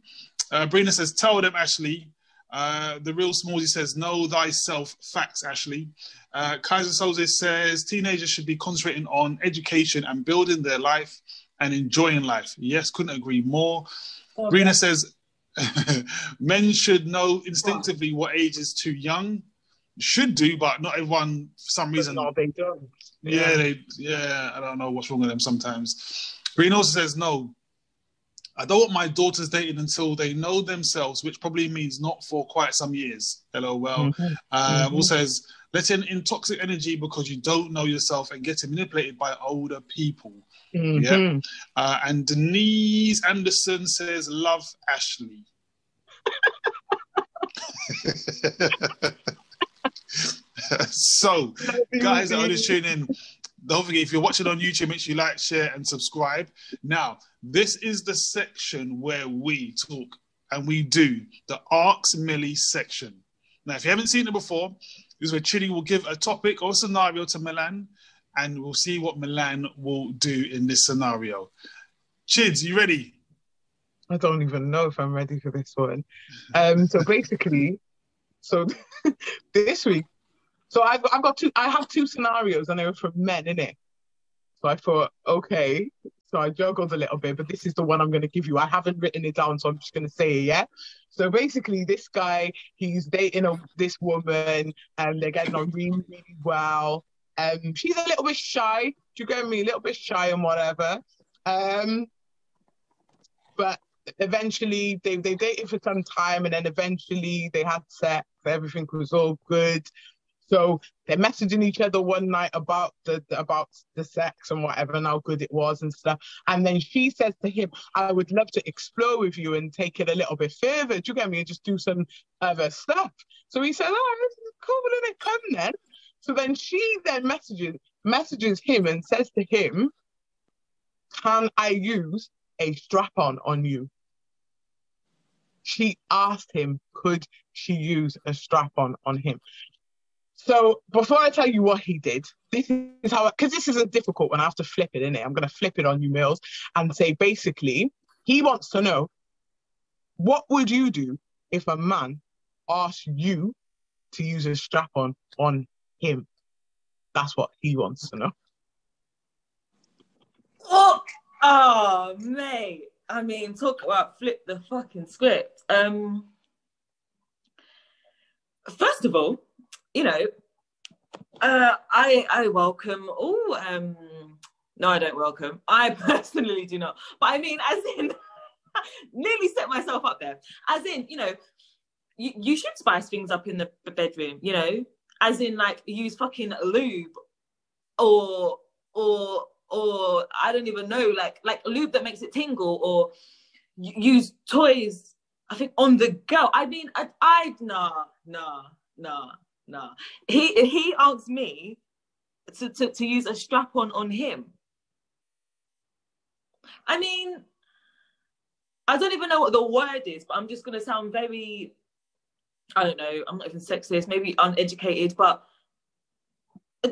uh, Brina says tell them Ashley. Uh, the real Smallsy says know thyself. Facts, Ashley. Uh, Kaiser Soze says teenagers should be concentrating on education and building their life and enjoying life. Yes, couldn't agree more. Brina says men should know instinctively what age is too young. Should do, but not everyone for some reason. No, they don't. Yeah, they, yeah, I don't know what's wrong with them sometimes. Green also says no. I don't want my daughters dating until they know themselves, which probably means not for quite some years. LOL. Mhm. Um, Mhm. Also says letting in toxic energy because you don't know yourself and getting manipulated by older people. Mhm. Uh, and Denise Anderson says love Ashley. so guys that are just tuning in, don't forget if you're watching on YouTube, make sure you like, share, and subscribe. Now, this is the section where we talk and we do the Arcs Millie section. Now, if you haven't seen it before, this is where Chidi will give a topic or scenario to Milan, and we'll see what Milan will do in this scenario. Chids, you ready? I don't even know if I'm ready for this one. Um, so basically, so this week, so I've I've got two. I have two scenarios, and they were from men, innit? So I thought, okay. So I juggled a little bit, but this is the one I'm going to give you. I haven't written it down, so I'm just going to say it. Yeah. So basically, this guy, he's dating a, this woman, and they're getting on really, really well. Um, she's a little bit shy. Do you get me? A little bit shy and whatever. Um, but eventually they they dated for some time, and then eventually they had sex. Everything was all good. So they're messaging each other one night about the about the sex and whatever and how good it was and stuff. And then she says to him, "I would love to explore with you and take it a little bit further. Do you get me? And just do some other stuff." So he says, "Oh, cool. Let it come then." So then she then messages messages him and says to him, "Can I use a strap on on you?" She asked him, "Could she use a strap on on him?" So before I tell you what he did, this is how because this is a difficult one. I have to flip it in it. I'm gonna flip it on you, Mills, and say basically he wants to know what would you do if a man asked you to use a strap on on him? That's what he wants to know. Fuck! Oh, mate. I mean, talk about flip the fucking script. Um, first of all, you know, uh, I I welcome all. Um, no, I don't welcome. I personally do not. But I mean, as in, nearly set myself up there. As in, you know, you, you should spice things up in the bedroom. You know, as in like use fucking lube or or or I don't even know, like like lube that makes it tingle or use toys. I think on the go. I mean, I, I nah nah nah nah. He he asked me to, to, to use a strap on on him. I mean, I don't even know what the word is, but I'm just gonna sound very I don't know, I'm not even sexist, maybe uneducated, but uh,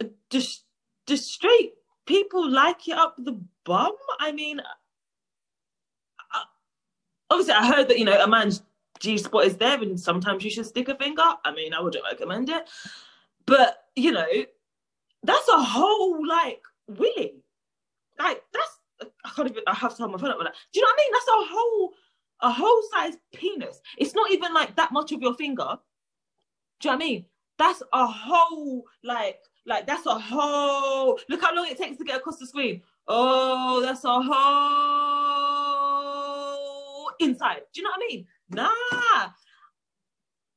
uh, just just straight people like it up the bum. I mean, uh, obviously, I heard that you know a man's G spot is there, and sometimes you should stick a finger. I mean, I wouldn't recommend it, but you know, that's a whole like willy, like that's I can't even. I have to have my phone up with that. Do you know what I mean? That's a whole a whole size penis. It's not even like that much of your finger. Do you know what I mean? That's a whole like like that's a whole look how long it takes to get across the screen. Oh, that's a whole inside. Do you know what I mean? Nah.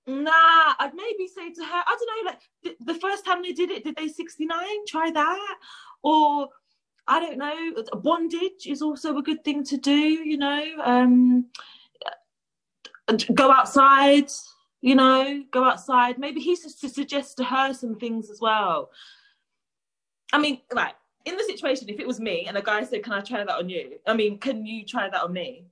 Nah, I'd maybe say to her, I don't know, like th- the first time they did it, did they 69? Try that. Or I don't know, bondage is also a good thing to do, you know. Um go outside, you know, go outside. Maybe he's just to suggest to her some things as well. I mean, like in the situation, if it was me and a guy said, "Can I try that on you?" I mean, can you try that on me?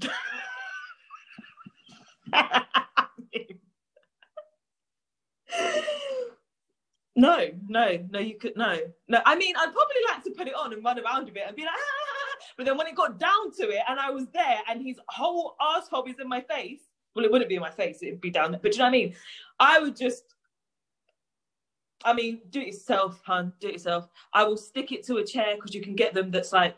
no, no, no, you could no, no. I mean, I'd probably like to put it on and run around a bit and be like, ah! but then when it got down to it and I was there and his whole asshole is in my face, well, it wouldn't be in my face, it'd be down there. But you know what I mean? I would just I mean, do it yourself, hun. Do it yourself. I will stick it to a chair because you can get them that's like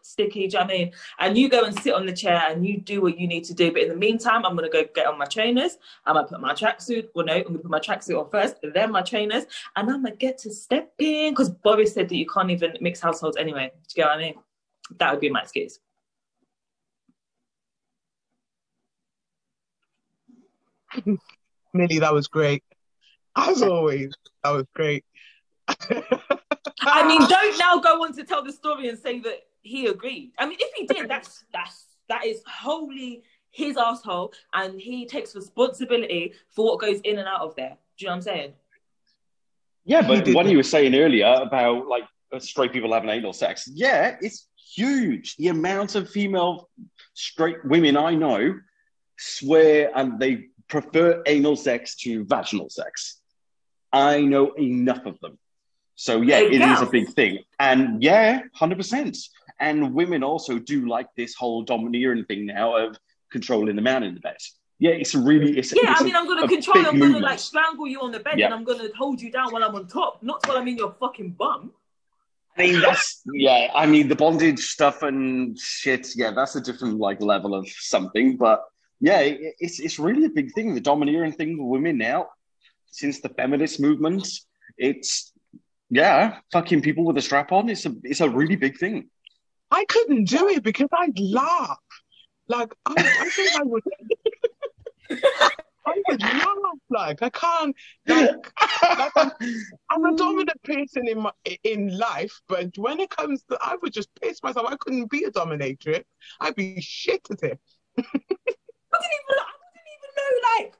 sticky. Do you know I mean? And you go and sit on the chair and you do what you need to do. But in the meantime, I'm gonna go get on my trainers. I'm gonna put my tracksuit. Well, no, I'm gonna put my tracksuit on first, then my trainers, and I'm gonna get to stepping because Boris said that you can't even mix households anyway. Do you get what I mean? That would be my excuse. Millie, that was great. As always, that was great. I mean, don't now go on to tell the story and say that he agreed. I mean, if he did, that's that's that is wholly his asshole, and he takes responsibility for what goes in and out of there. Do you know what I'm saying? Yeah, but what you were saying earlier about like uh, straight people having anal sex, yeah, it's huge. The amount of female straight women I know swear and they prefer anal sex to vaginal sex. I know enough of them. So yeah, it is a big thing. And yeah, hundred percent. And women also do like this whole domineering thing now of controlling the man in the bed. Yeah, it's really it's Yeah, it's I mean, I'm gonna control. I'm gonna like strangle you on the bed, Yeah. and I'm gonna hold you down while I'm on top, not while I'm in your fucking bum. I mean, that's yeah. I mean, the bondage stuff and shit. Yeah, that's a different like level of something. But yeah, it, it's it's really a big thing. The domineering thing with women now, since the feminist movement, it's yeah, fucking people with a strap on. It's a it's a really big thing. I couldn't do it because I'd laugh. Like I, I think I would. I would laugh. Like I can't. Like, like I'm, I'm a dominant person in my in life, but when it comes to, I would just piss myself. I couldn't be a dominatrix. I'd be shit at it. I didn't even. I wouldn't even know. Like,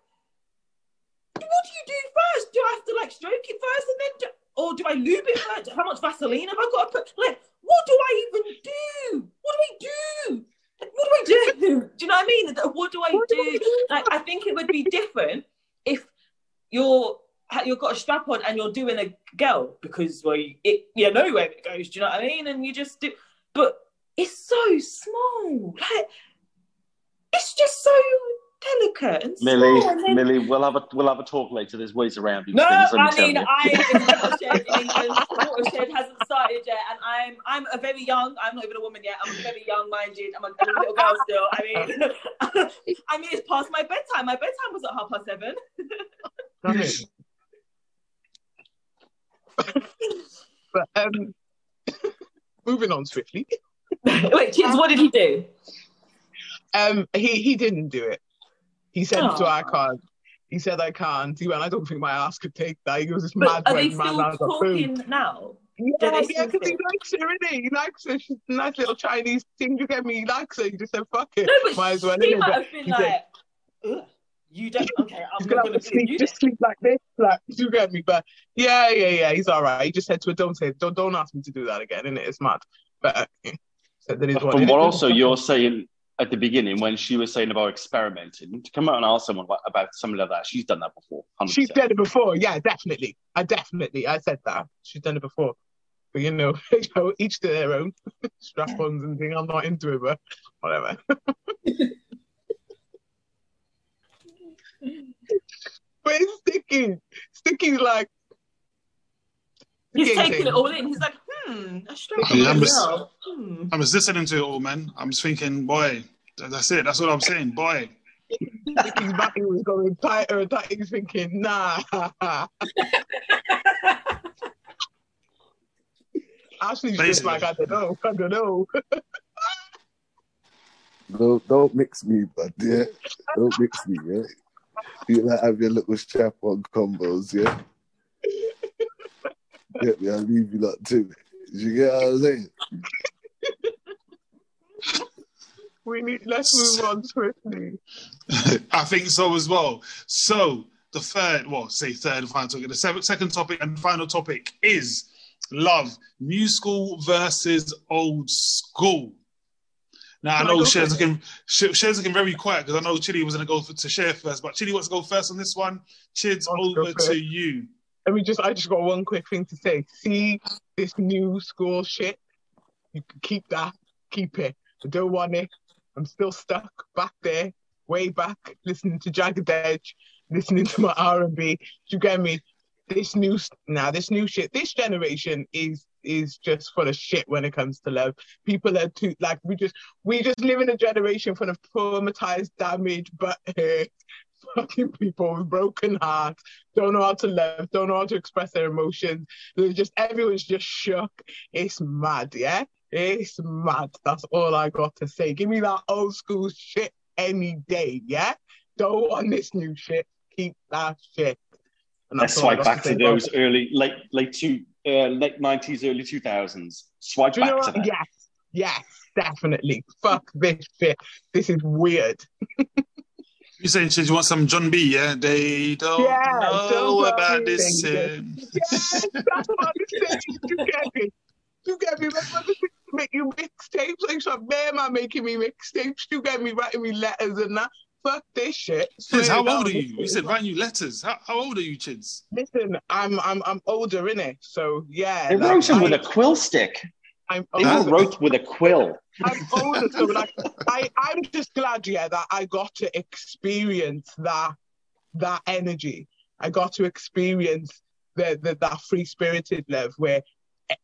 what do you do first? Do I have to like stroke it first, and then, do, or do I lube it first? How much Vaseline have I got to put? Like, what do I even do? What do I do? Like, What do I do? Do you know what I mean? What do I do? Like, I think it would be different if you're you've got a strap on and you're doing a girl because well, you, it, you know where it goes. Do you know what I mean? And you just do, but it's so small. Like, it's just so delicate and small. Millie, and then- Millie, we'll have a we'll have a talk later. There's ways around these no, things. let I mean, you. I it's watershed in England. Watershed hasn't started yet, and I'm I'm a very young. I'm not even a woman yet. I'm very young-minded. I'm a, I'm a little girl still. I mean, I mean, it's past my bedtime. My bedtime was at half past seven. Right. but um, moving on swiftly. Wait, kids, what did he do? Um, he he didn't do it. He said, Aw. "So I can't." He said, "I can't." He went, "I don't think my ass could take that." He was just But mad are they still has a food. talking now? Yeah, Do they yeah, still because he likes her, innit? He likes her. She's a nice little Chinese thing. You get me? He likes her. He just said, "Fuck it." No, but Might as well, she innit? might have been he said- like, Ugh, "You don't." Okay, I'm gonna going have to to sleep, just sleep like this, like you get me. But yeah, yeah, yeah, he's all right. He just said to her, "Don't say, don't, don't ask me to do that again." innit? it's mad. But uh, said that is what. From it also you're saying at the beginning when she was saying about experimenting, to come out and ask someone about, about something like that, she's done that before. 100%. She's done it before. Yeah, definitely. I definitely. I said that. She's done it before. But you know, you know, each to their own. Strap-ons and thing. I'm not into it, but whatever. but it's sticky. Sticky's like. He's taking it all in. He's like, "Hmm, a strap I'm just- Hmm." I'm just listening to it all, man. I'm just thinking, boy, that's it. That's what I'm saying, boy. Sticky's body was going tighter and tighter. He's thinking, nah. Ashley's just like, I don't know. I don't know. Don't don't mix me, bud. Yeah, don't mix me. Yeah, you like have your little strap on combos. Yeah, get me. I'll leave you lot too. it. You get what I'm saying? We need, let's move on swiftly. I think so as well. So the third, well, say third and final topic. The seventh, second topic and final topic is love, new school versus old school. Now I Can I know go Cher's looking, Cher- Cher's looking very quiet because I know Chili was going to go for, to share first, but Chili wants to go first on this one. Chids, I want to go over to you. Let me just, I just got one quick thing to say. See this new school shit? You can keep that, keep it. I don't want it. I'm still stuck back there, way back, listening to Jagged Edge, listening to my R&B. You get me? This new, now this new shit, this generation is is just full of shit when it comes to love. People are too like we just we just live in a generation full of traumatized, damaged, but fucking people with broken hearts don't know how to love, don't know how to express their emotions. They're just everyone's just shook. It's mad, yeah? It's mad. That's all I got to say. Give me that old school shit any day, yeah? Don't want this new shit. Keep that shit. And Let's swipe back say to those early, late, late two, uh, late nineties, early two thousands. Swipe Do you know back to that. Yes, yes, definitely. Fuck this shit. This is weird. You saying Chids, you want some Jon B? Yeah, they don't Yeah, know don't about this they sin. Yes, that's what I'm saying. You get me. You get me. Remember make you mixtapes. Like, so bear man making me mixtapes. You get me writing me letters and that. Fuck this shit. Chids, how old are you? You said writing you letters. How, how old are you, Chids? Listen, I'm I'm I'm older in it, so yeah. They like, wrote him with a quill stick. I'm They wrote with a quill. I'm older, so like I, I'm just glad, yeah, that I got to experience that that energy. I got to experience the, the that free spirited love where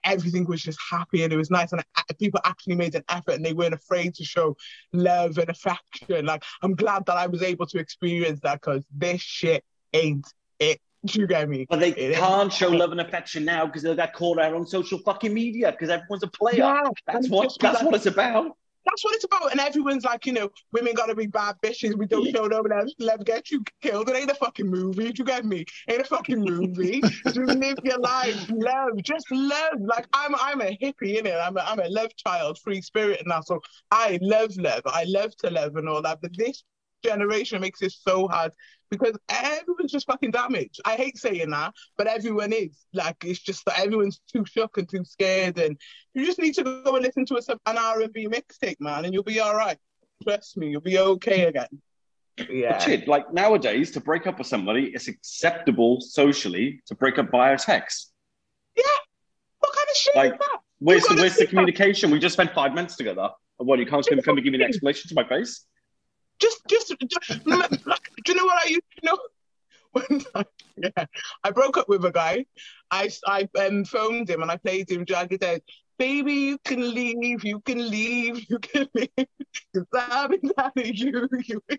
everything was just happy and it was nice and a- people actually made an effort and they weren't afraid to show love and affection. Like I'm glad that I was able to experience that because this shit ain't it. You get me? But they It can't show love and affection now because they got called out on social fucking media because everyone's a player. Yeah, That's what that's what it's about. That's what it's about. And everyone's like, you know, women gotta be bad bitches. We don't show no love. Love get you killed. It ain't a fucking movie. Do you get me? Ain't a fucking movie. just live your life. Love. Just love. Like I'm I'm a hippie, innit? I'm a I'm a love child, free spirit and that. So I love love. I love to love and all that. But this generation makes it so hard because everyone's just fucking damaged. I hate saying that, but everyone is. Like it's just that everyone's too shook and too scared and you just need to go and listen to a, an R&B mixtape, man, and you'll be all right. Trust me, you'll be okay again. Yeah. shit, like nowadays, to break up with somebody, it's acceptable socially to break up via text. Yeah. What kind of shit Like- is that? Where's the where's the think that- communication? We just spent five minutes together. And What you can't come, come and give me an explanation to my face? Just, just, like, do you know what I used to know? Yeah, I broke up with a guy. I, I um, phoned him and I played him Jagged Edge. Baby, you can leave, you can leave, you can leave. Because been down to you, you.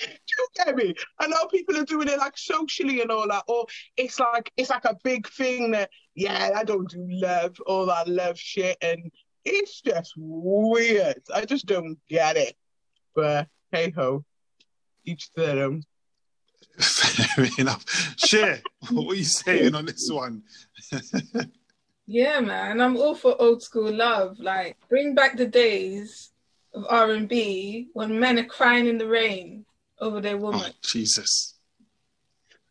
You get me? I know people are doing it like socially and all that, or it's like it's like a big thing that yeah, I don't do love, all that love shit, and it's just weird. I just don't get it. But hey ho, each to their own. Fair enough. Share. what are you saying on this one? Yeah, man, I'm all for old school love. Like, bring back the days of R and B when men are crying in the rain over their oh, woman. Oh, Jesus.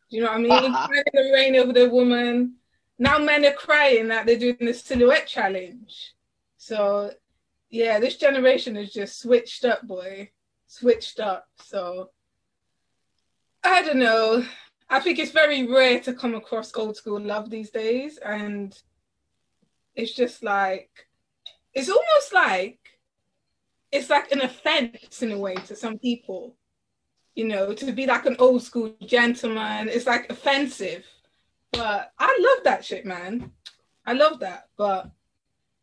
Do you know what I mean? crying in the rain over their woman. Now men are crying that they're doing the silhouette challenge. So, yeah, this generation is just switched up, boy, switched up. So, I don't know. I think it's very rare to come across old school love these days, and it's just like it's almost like it's like an offense in a way to some people you know to be like an old school gentleman it's like offensive but i love that shit man i love that but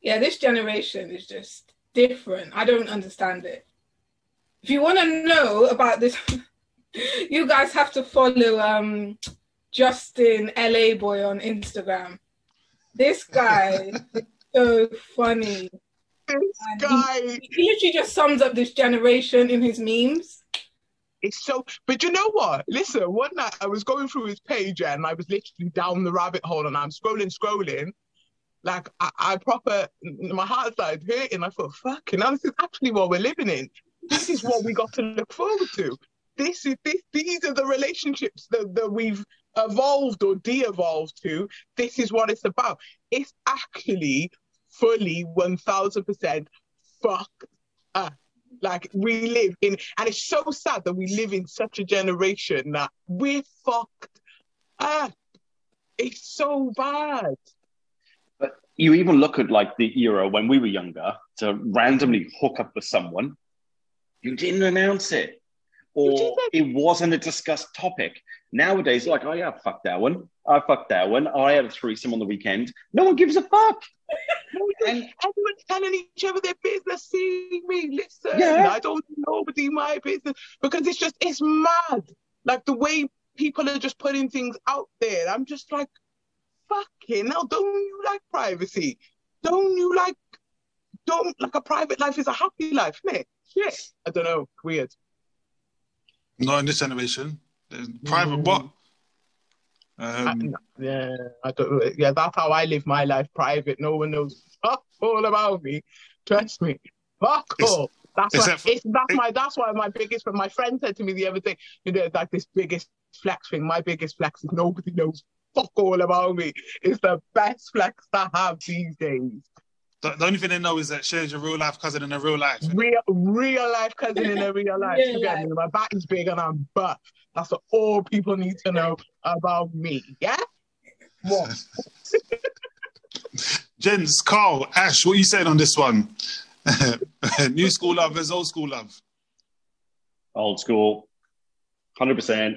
yeah this generation is just different i don't understand it if you want to know about this you guys have to follow um Justin LaBoy on instagram this guy is so funny This And guy he literally just sums up this generation in his memes. It's so. But you know what? Listen, one night I was going through his page and I was literally down the rabbit hole and I'm scrolling, scrolling. Like I, I proper, my heart started hurting. I thought, fucking, hell, this is actually what we're living in. This is what we got to look forward to. This is this. These are the relationships that, that we've evolved or de-evolved to. This is what it's about. It's actually fully one thousand percent fucked up. Like we live in, and it's so sad that we live in such a generation that we're fucked up. It's so bad. But you even look at like the era when we were younger to randomly hook up with someone, you didn't announce it. Or it wasn't a discussed topic. Nowadays, like, oh yeah, fuck that one. I fucked that one. I had a threesome on the weekend. No one gives a fuck. And Everyone's telling each other their business. See me, listen. Yeah. I don't know nobody my business because it's just it's mad. Like the way people are just putting things out there. I'm just like, fucking now, Don't you like privacy? Don't you like? Don't like a private life is a happy life, isn't it? Shit. I don't know. Weird. Not in this generation. Private Mm. what? I- Um, yeah, I don't. Yeah, that's how I live my life. Private. No one knows fuck all about me. Trust me. Fuck all. That's why. for- it's, that's my. That's why my biggest. But my friend said to me the other day, you know, like this biggest flex thing. My biggest flex is nobody knows fuck all about me. It's the best flex to have these days. The, the only thing they know is that Cher's your real life cousin in a real life. Real, real life cousin in a real life. Real You get me? My back is big and I'm buff. That's what all people need to know about me. Yeah? What? Jens, Carl, Ash, what are you saying on this one? New school love versus old school love. Old school, hundred percent.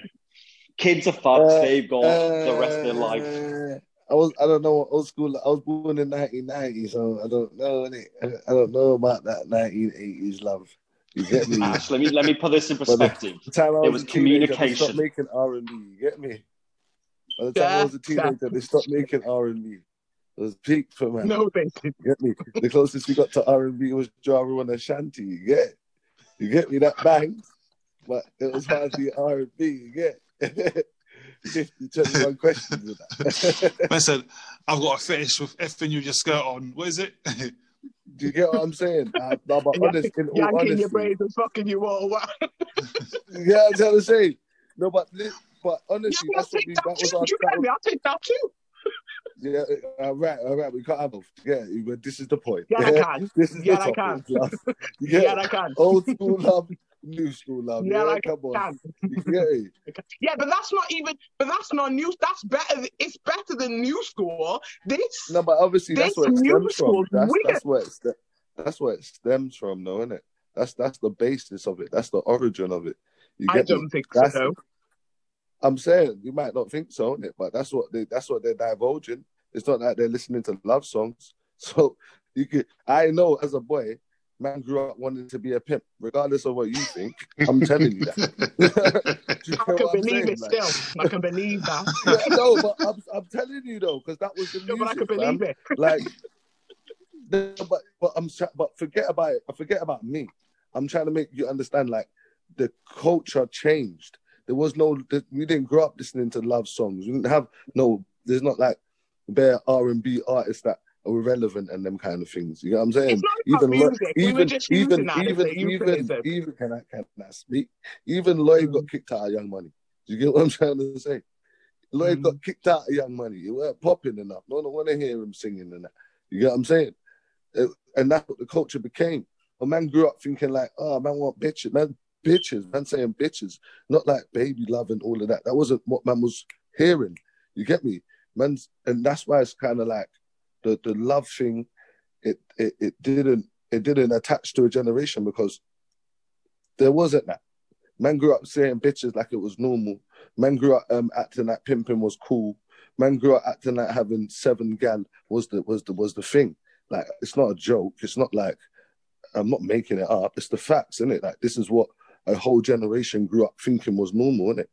Kids are fucked. Uh, They've got the rest of their life. I was I don't know what old school. I was born in 1990, so I don't know. innit? I I don't know about that 1980s love. You get me? Ash, let me let me put this in perspective. the time I It was, was a they communication. stopped making R and B. You get me? By the time I was a teenager, they stopped making R and B. It was peak for man. No, they didn't. You get me? The closest we got to R and B was Ja Rule and Ashanti. You get? You get me? That bang, but it was hardly R and B. You get? 50, 21 questions with that. I said, I've got a fetish with effing you with your skirt on. What is it? Do you get what I'm saying? Uh, no, but honest, in all Yanking honesty, your braids and fucking you all. Wow. yeah, I'm trying to say. No, but but honestly, I'll that's what we, that that was our, You that get me? was, I'll take that too. yeah, all right, all right, we can't have both. Yeah, but this is the point. Yeah, I can. This is Yeah, the I topic, can. love. You Yeah, I can. old school love, new school love. Yeah, Yeah, I come on. can. You get? Yeah, but that's not even. But that's not new. That's better. It's better than new school. This. No, but obviously that's where it stems from. That's that's where it ste- that's where it stems from, though, isn't it? That's that's the basis of it. That's the origin of it. You I get me? don't think That's- so. I'm saying you might not think so, innit? but that's what they that's what they're divulging. It's not like they're listening to love songs. So you could I know as a boy, man grew up wanting to be a pimp, regardless of what you think. I'm telling you that. You I know can what I'm believe saying? it Like- still. I can believe that. Yeah, no, but I'm, I'm telling you though, because that was the No, music. but I can fam. believe it. Like, no, but but I'm but forget about it. Forget about me. I'm trying to make you understand. Like, the culture changed. There was no. We didn't grow up listening to love songs. We didn't have no. There's not like bare R and B artists that are relevant and them kind of things. You know what I'm saying? It's not about Lo- music. We were just using even a even even can I can I speak? Even Lloyd Mm. got kicked out of Young Money. Do you get what I'm trying to say? Lloyd Mm. got kicked out of Young Money. It weren't popping enough. No one want to hear him singing and that. You get what I'm saying? Uh, And that's what the culture became. A man grew up thinking like, oh man want bitches, man bitches, man saying bitches, not like baby love and all of that. That wasn't what man was hearing. You get me? Man's and that's why it's kind of like the the love thing. It, it it didn't it didn't attach to a generation because there wasn't that. Man grew up saying bitches like it was normal. Man grew up um, acting like pimping was cool. Man grew up acting like having seven gal was the was the was the thing. Like it's not a joke. It's not like I'm not making it up. It's the facts, isn't it? Like this is what a whole generation grew up thinking was normal, isn't it?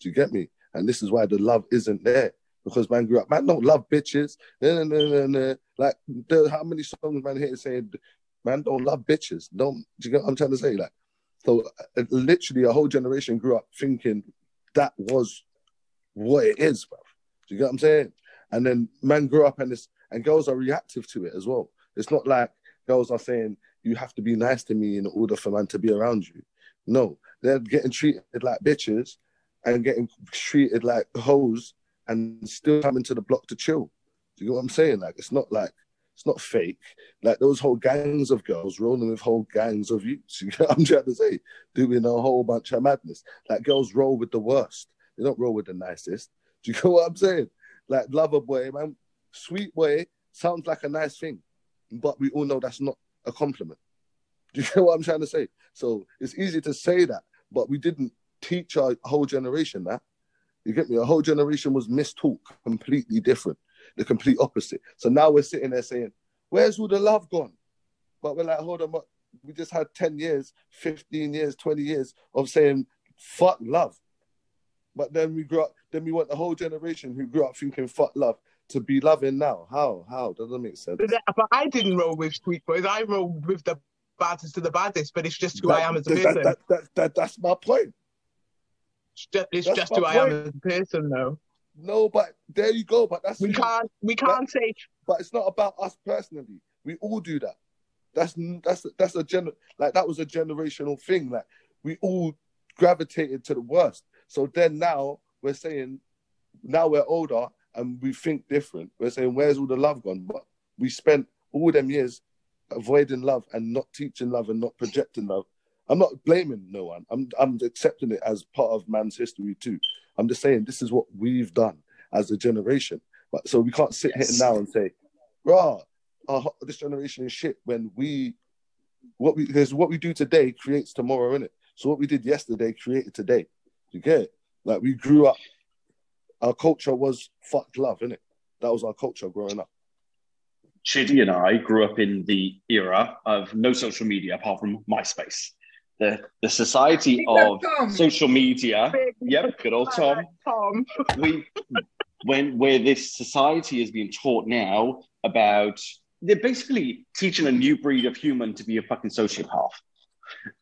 Do you get me? And this is why the love isn't there because man grew up. Man don't love bitches. Nah, nah, nah. Like the, how many songs man here saying, man don't love bitches. Don't. Do you get what I'm trying to say? Like so, uh, literally a whole generation grew up thinking that was what it is, bro. Do you get what I'm saying? And then man grew up and this and girls are reactive to it as well. It's not like girls are saying you have to be nice to me in order for man to be around you. No, they're getting treated like bitches and getting treated like hoes and still coming to the block to chill. Do you know what I'm saying? Like it's not like it's not fake. Like those whole gangs of girls rolling with whole gangs of youths. You know what I'm trying to say? Doing a whole bunch of madness. Like girls roll with the worst. They don't roll with the nicest. Do you know what I'm saying? Like lover boy, man, sweet boy sounds like a nice thing, but we all know that's not a compliment. Do you know what I'm trying to say? So it's easy to say that, but we didn't teach our whole generation that. You get me? A whole generation was mistaught completely different, the complete opposite. So now we're sitting there saying, Where's all the love gone? But we're like, hold on, we just had 10 years, 15 years, 20 years of saying fuck love. But then we grew up, then we want the whole generation who grew up thinking fuck love to be loving now. How? How? Doesn't make sense. But, I didn't roll with sweet boys. I rolled with the baddest to the baddest, but it's just who I am as a That- person. that- that- that- that's my point. It's just, it's that's just my who I am as a person, though. No, but there you go. But that's We can't we can't say But it's not about us personally. We all do that. That's that's that's a gener like that was a generational thing. Like we all gravitated to the worst. So then now we're saying, now we're older and we think different. We're saying, where's all the love gone? But we spent all them years avoiding love and not teaching love and not projecting love. I'm not blaming no one. I'm I'm accepting it as part of man's history too. I'm just saying this is what we've done as a generation. But so we can't sit Yes. here now and say, "Rah, our, this generation is shit." When we, what we because what we do today creates tomorrow, in it. So what we did yesterday created today. You get it? Like we grew up. Our culture was fuck love, innit? That was our culture growing up. Chidi and I grew up in the era of no social media apart from MySpace. The the society Big of Tom. social media. Yep, good old Tom. Tom. we when where this society is being taught now about they're basically teaching a new breed of human to be a fucking sociopath.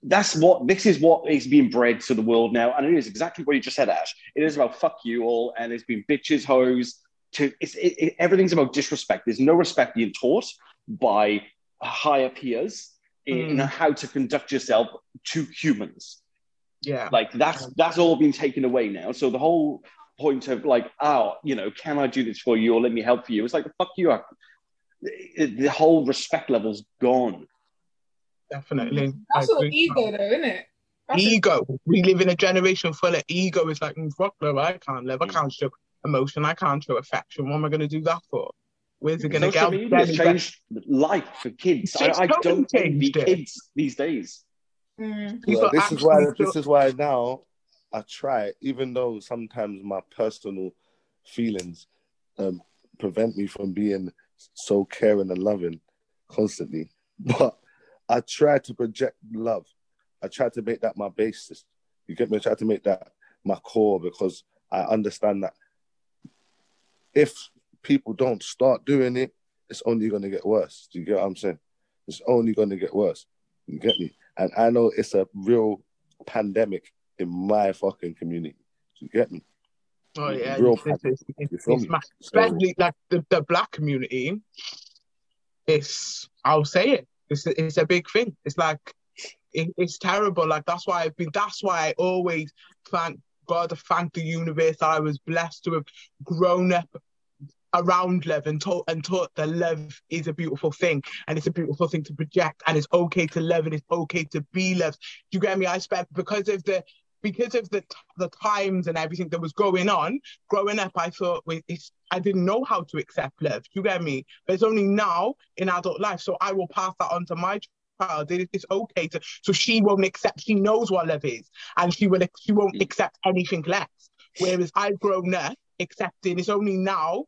That's what this is what is being bred to the world now, and it is exactly what you just said, Ash. It is about fuck you all, and it's been bitches, hoes. To it's it, it, everything's about disrespect. There's no respect being taught by higher peers in Mm. how to conduct yourself to humans Yeah. like that's that's all been taken away now so the whole point of like oh you know can i do this for you or let me help for you it's like fuck you up the the whole respect level's gone Definitely. That's all ego, though, isn't it? That's a- ego. We live in a generation full of ego. It's like, mm, fuck love, I can't love. I Mm. can't show emotion. I can't show affection. What am I going to do that for? Where's it going to social go? media has changed life for kids i, I don't envy changed it. kids these days Mm. Well, this is why actually this is why now I try, even though sometimes my personal feelings um, prevent me from being so caring and loving constantly. But I try to project love. I try to make that my basis. You get me? I try to make that my core because I understand that if people don't start doing it, it's only going to get worse. Do you get what I'm saying? It's only going to get worse. You get me? And I know it's a real pandemic in my fucking community. Do you get me? Oh yeah, Real it's, it's, it's, especially like the, the black community. It's I'll say it. It's it's a big thing. It's like it, it's terrible. Like that's why I've been. That's why I always thank God, thank the universe. that I was blessed to have grown up around love and taught and taught that love is a beautiful thing and it's a beautiful thing to project and it's okay to love and it's okay to be loved. Do you get me? I spent because of the because of the the times and everything that was going on. Growing up, I thought it's I didn't know how to accept love. Do you get me? But it's only now in adult life, so I will pass that on to my child. It- It's okay to so she won't accept. She knows what love is, and she will she won't accept anything less. Whereas I've grown up accepting. It's only now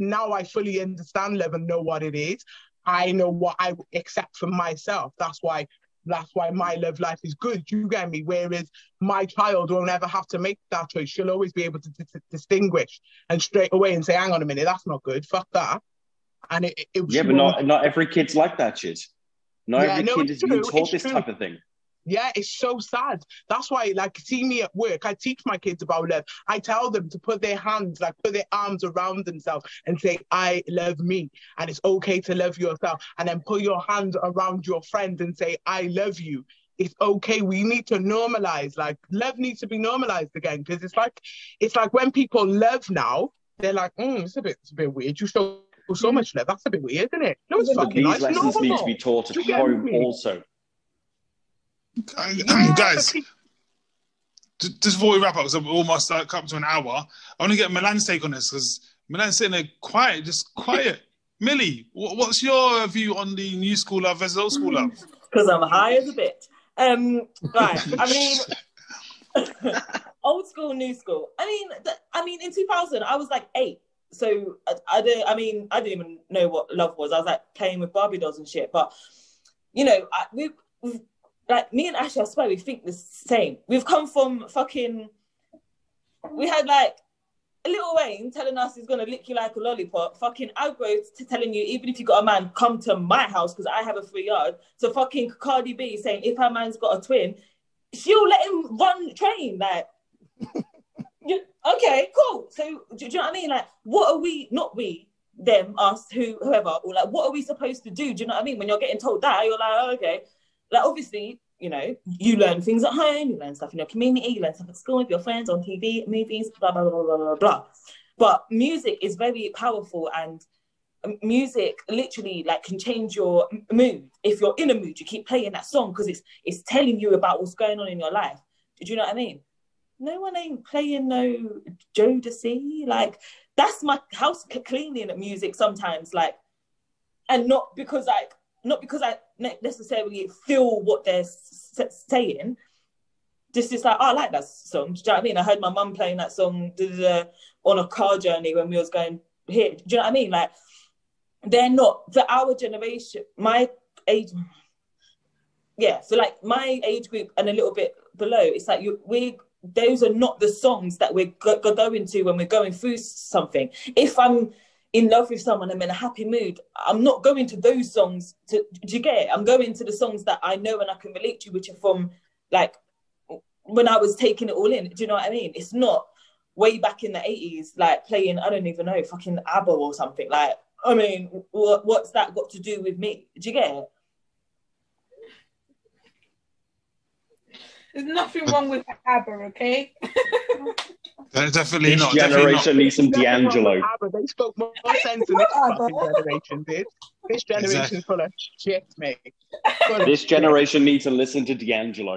now I fully understand love and know what it is. I know what I accept for myself. That's why that's why my love life is good. You get me? Whereas my child won't ever have to make that choice. She'll always be able to, d- distinguish and straight away and say, hang on a minute, that's not good. Fuck that. And it, it, yeah but not not every kid's like that shit not Yeah, every no, kid is being taught it's this true. type of thing Yeah, it's so sad. That's why, like, see me at work. I teach my kids about love. I tell them to put their hands, like, put their arms around themselves and say, "I love me," and it's okay to love yourself. And then put your hands around your friend and say, "I love you." It's okay. We need to normalize. Like, love needs to be normalized again because it's like, it's like when people love now, they're like, mm, "It's a bit, it's a bit weird." You show so much love. That's a bit weird, isn't it? No, it's but fucking these nice. lessons normal. need to be taught at home me? also Yeah, Guys, just before we wrap up, because we're almost uh, come to an hour, I want to get Milan's take on this because Milan's sitting there quiet, just quiet. Millie, wh- what's your view on the new school love versus old school love? because I'm high as a bit. Um, right. I mean, old school, new school. I mean, th- I mean, in 2000, I was like eight, so I, I don't. I mean, I didn't even know what love was. I was like playing with Barbie dolls and shit. But you know, I, we, like me and Ashley. I swear we think the same. We've come from fucking. We had like. A Lil Wayne telling us he's gonna lick you like a lollipop. Fucking aggro to telling you even if you got a man, come to my house because I have a free yard. So fucking Cardi B saying if her man's got a twin, she'll let him run train. Like, you, okay, cool. So do, do you know what I mean? Like, what are we? Not we, them, us, who, whoever. Or like, what are we supposed to do? Do you know what I mean? When you're getting told that, you're like, oh, okay. Like, obviously, you know, mm-hmm. you learn things at home, you learn stuff in your community, you learn stuff at school with your friends on TV, movies, blah blah blah blah blah blah. But music is very powerful and um, music literally like can change your mood. If you're in a mood, you keep playing that song because it's it's telling you about what's going on in your life. Do you know what I mean? No one ain't playing no Jodeci. Like that's my house cleaning music sometimes. Like, and not because like not because I necessarily feel what they're s- saying. Just is like, oh, I like that song. Do you know what I mean? I heard my mum playing that song on a car journey when we was going here. Do you know what I mean? Like, they're not for our generation, my age. Yeah, so like my age group and a little bit below, it's like you we those are not the songs that we're go- go- going to when we're going through something. If I'm in love with someone, I'm in a happy mood. I'm not going to those songs. To do you get it? I'm going to the songs that I know and I can relate to, which are from like when I was taking it all in. Do you know what I mean? It's not way back in the 80s, like playing, I don't even know, fucking ABBA or something. Like, I mean, what, what's that got to do with me? Do you get it? There's nothing wrong with ABBA, okay? Uh, Definitely This not. Definitely generation not. needs some Nothing wrong D'Angelo. ABBA. They spoke more sense than this fucking generation did. This generation's Exactly. full of shit, mate. Full of This shit. generation needs to listen to D'Angelo.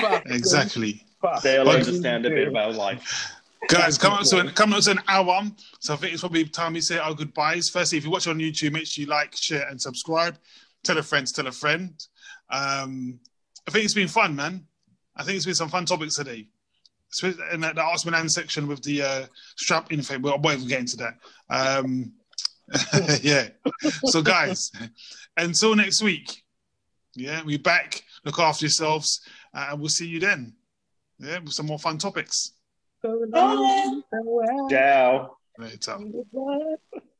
Fuck, Exactly. fuck. They'll But- understand a bit about life. Guys, come up to an, come up to an hour. So I think it's probably time we say our goodbyes. Firstly, if you watch on YouTube, make sure you like, share, and subscribe. Tell a friend, tell a friend. Um, I think it's been fun, man. I think it's been some fun topics today. Especially In the, the Ask Me Nan section with the uh, strap in thing. Well, I won't even get into that. Um, yeah. So, guys, until next week, yeah, we're back. Look after yourselves, uh, and we'll see you then. Yeah, with some more fun topics. So farewell, Ciao. Later. goodbye.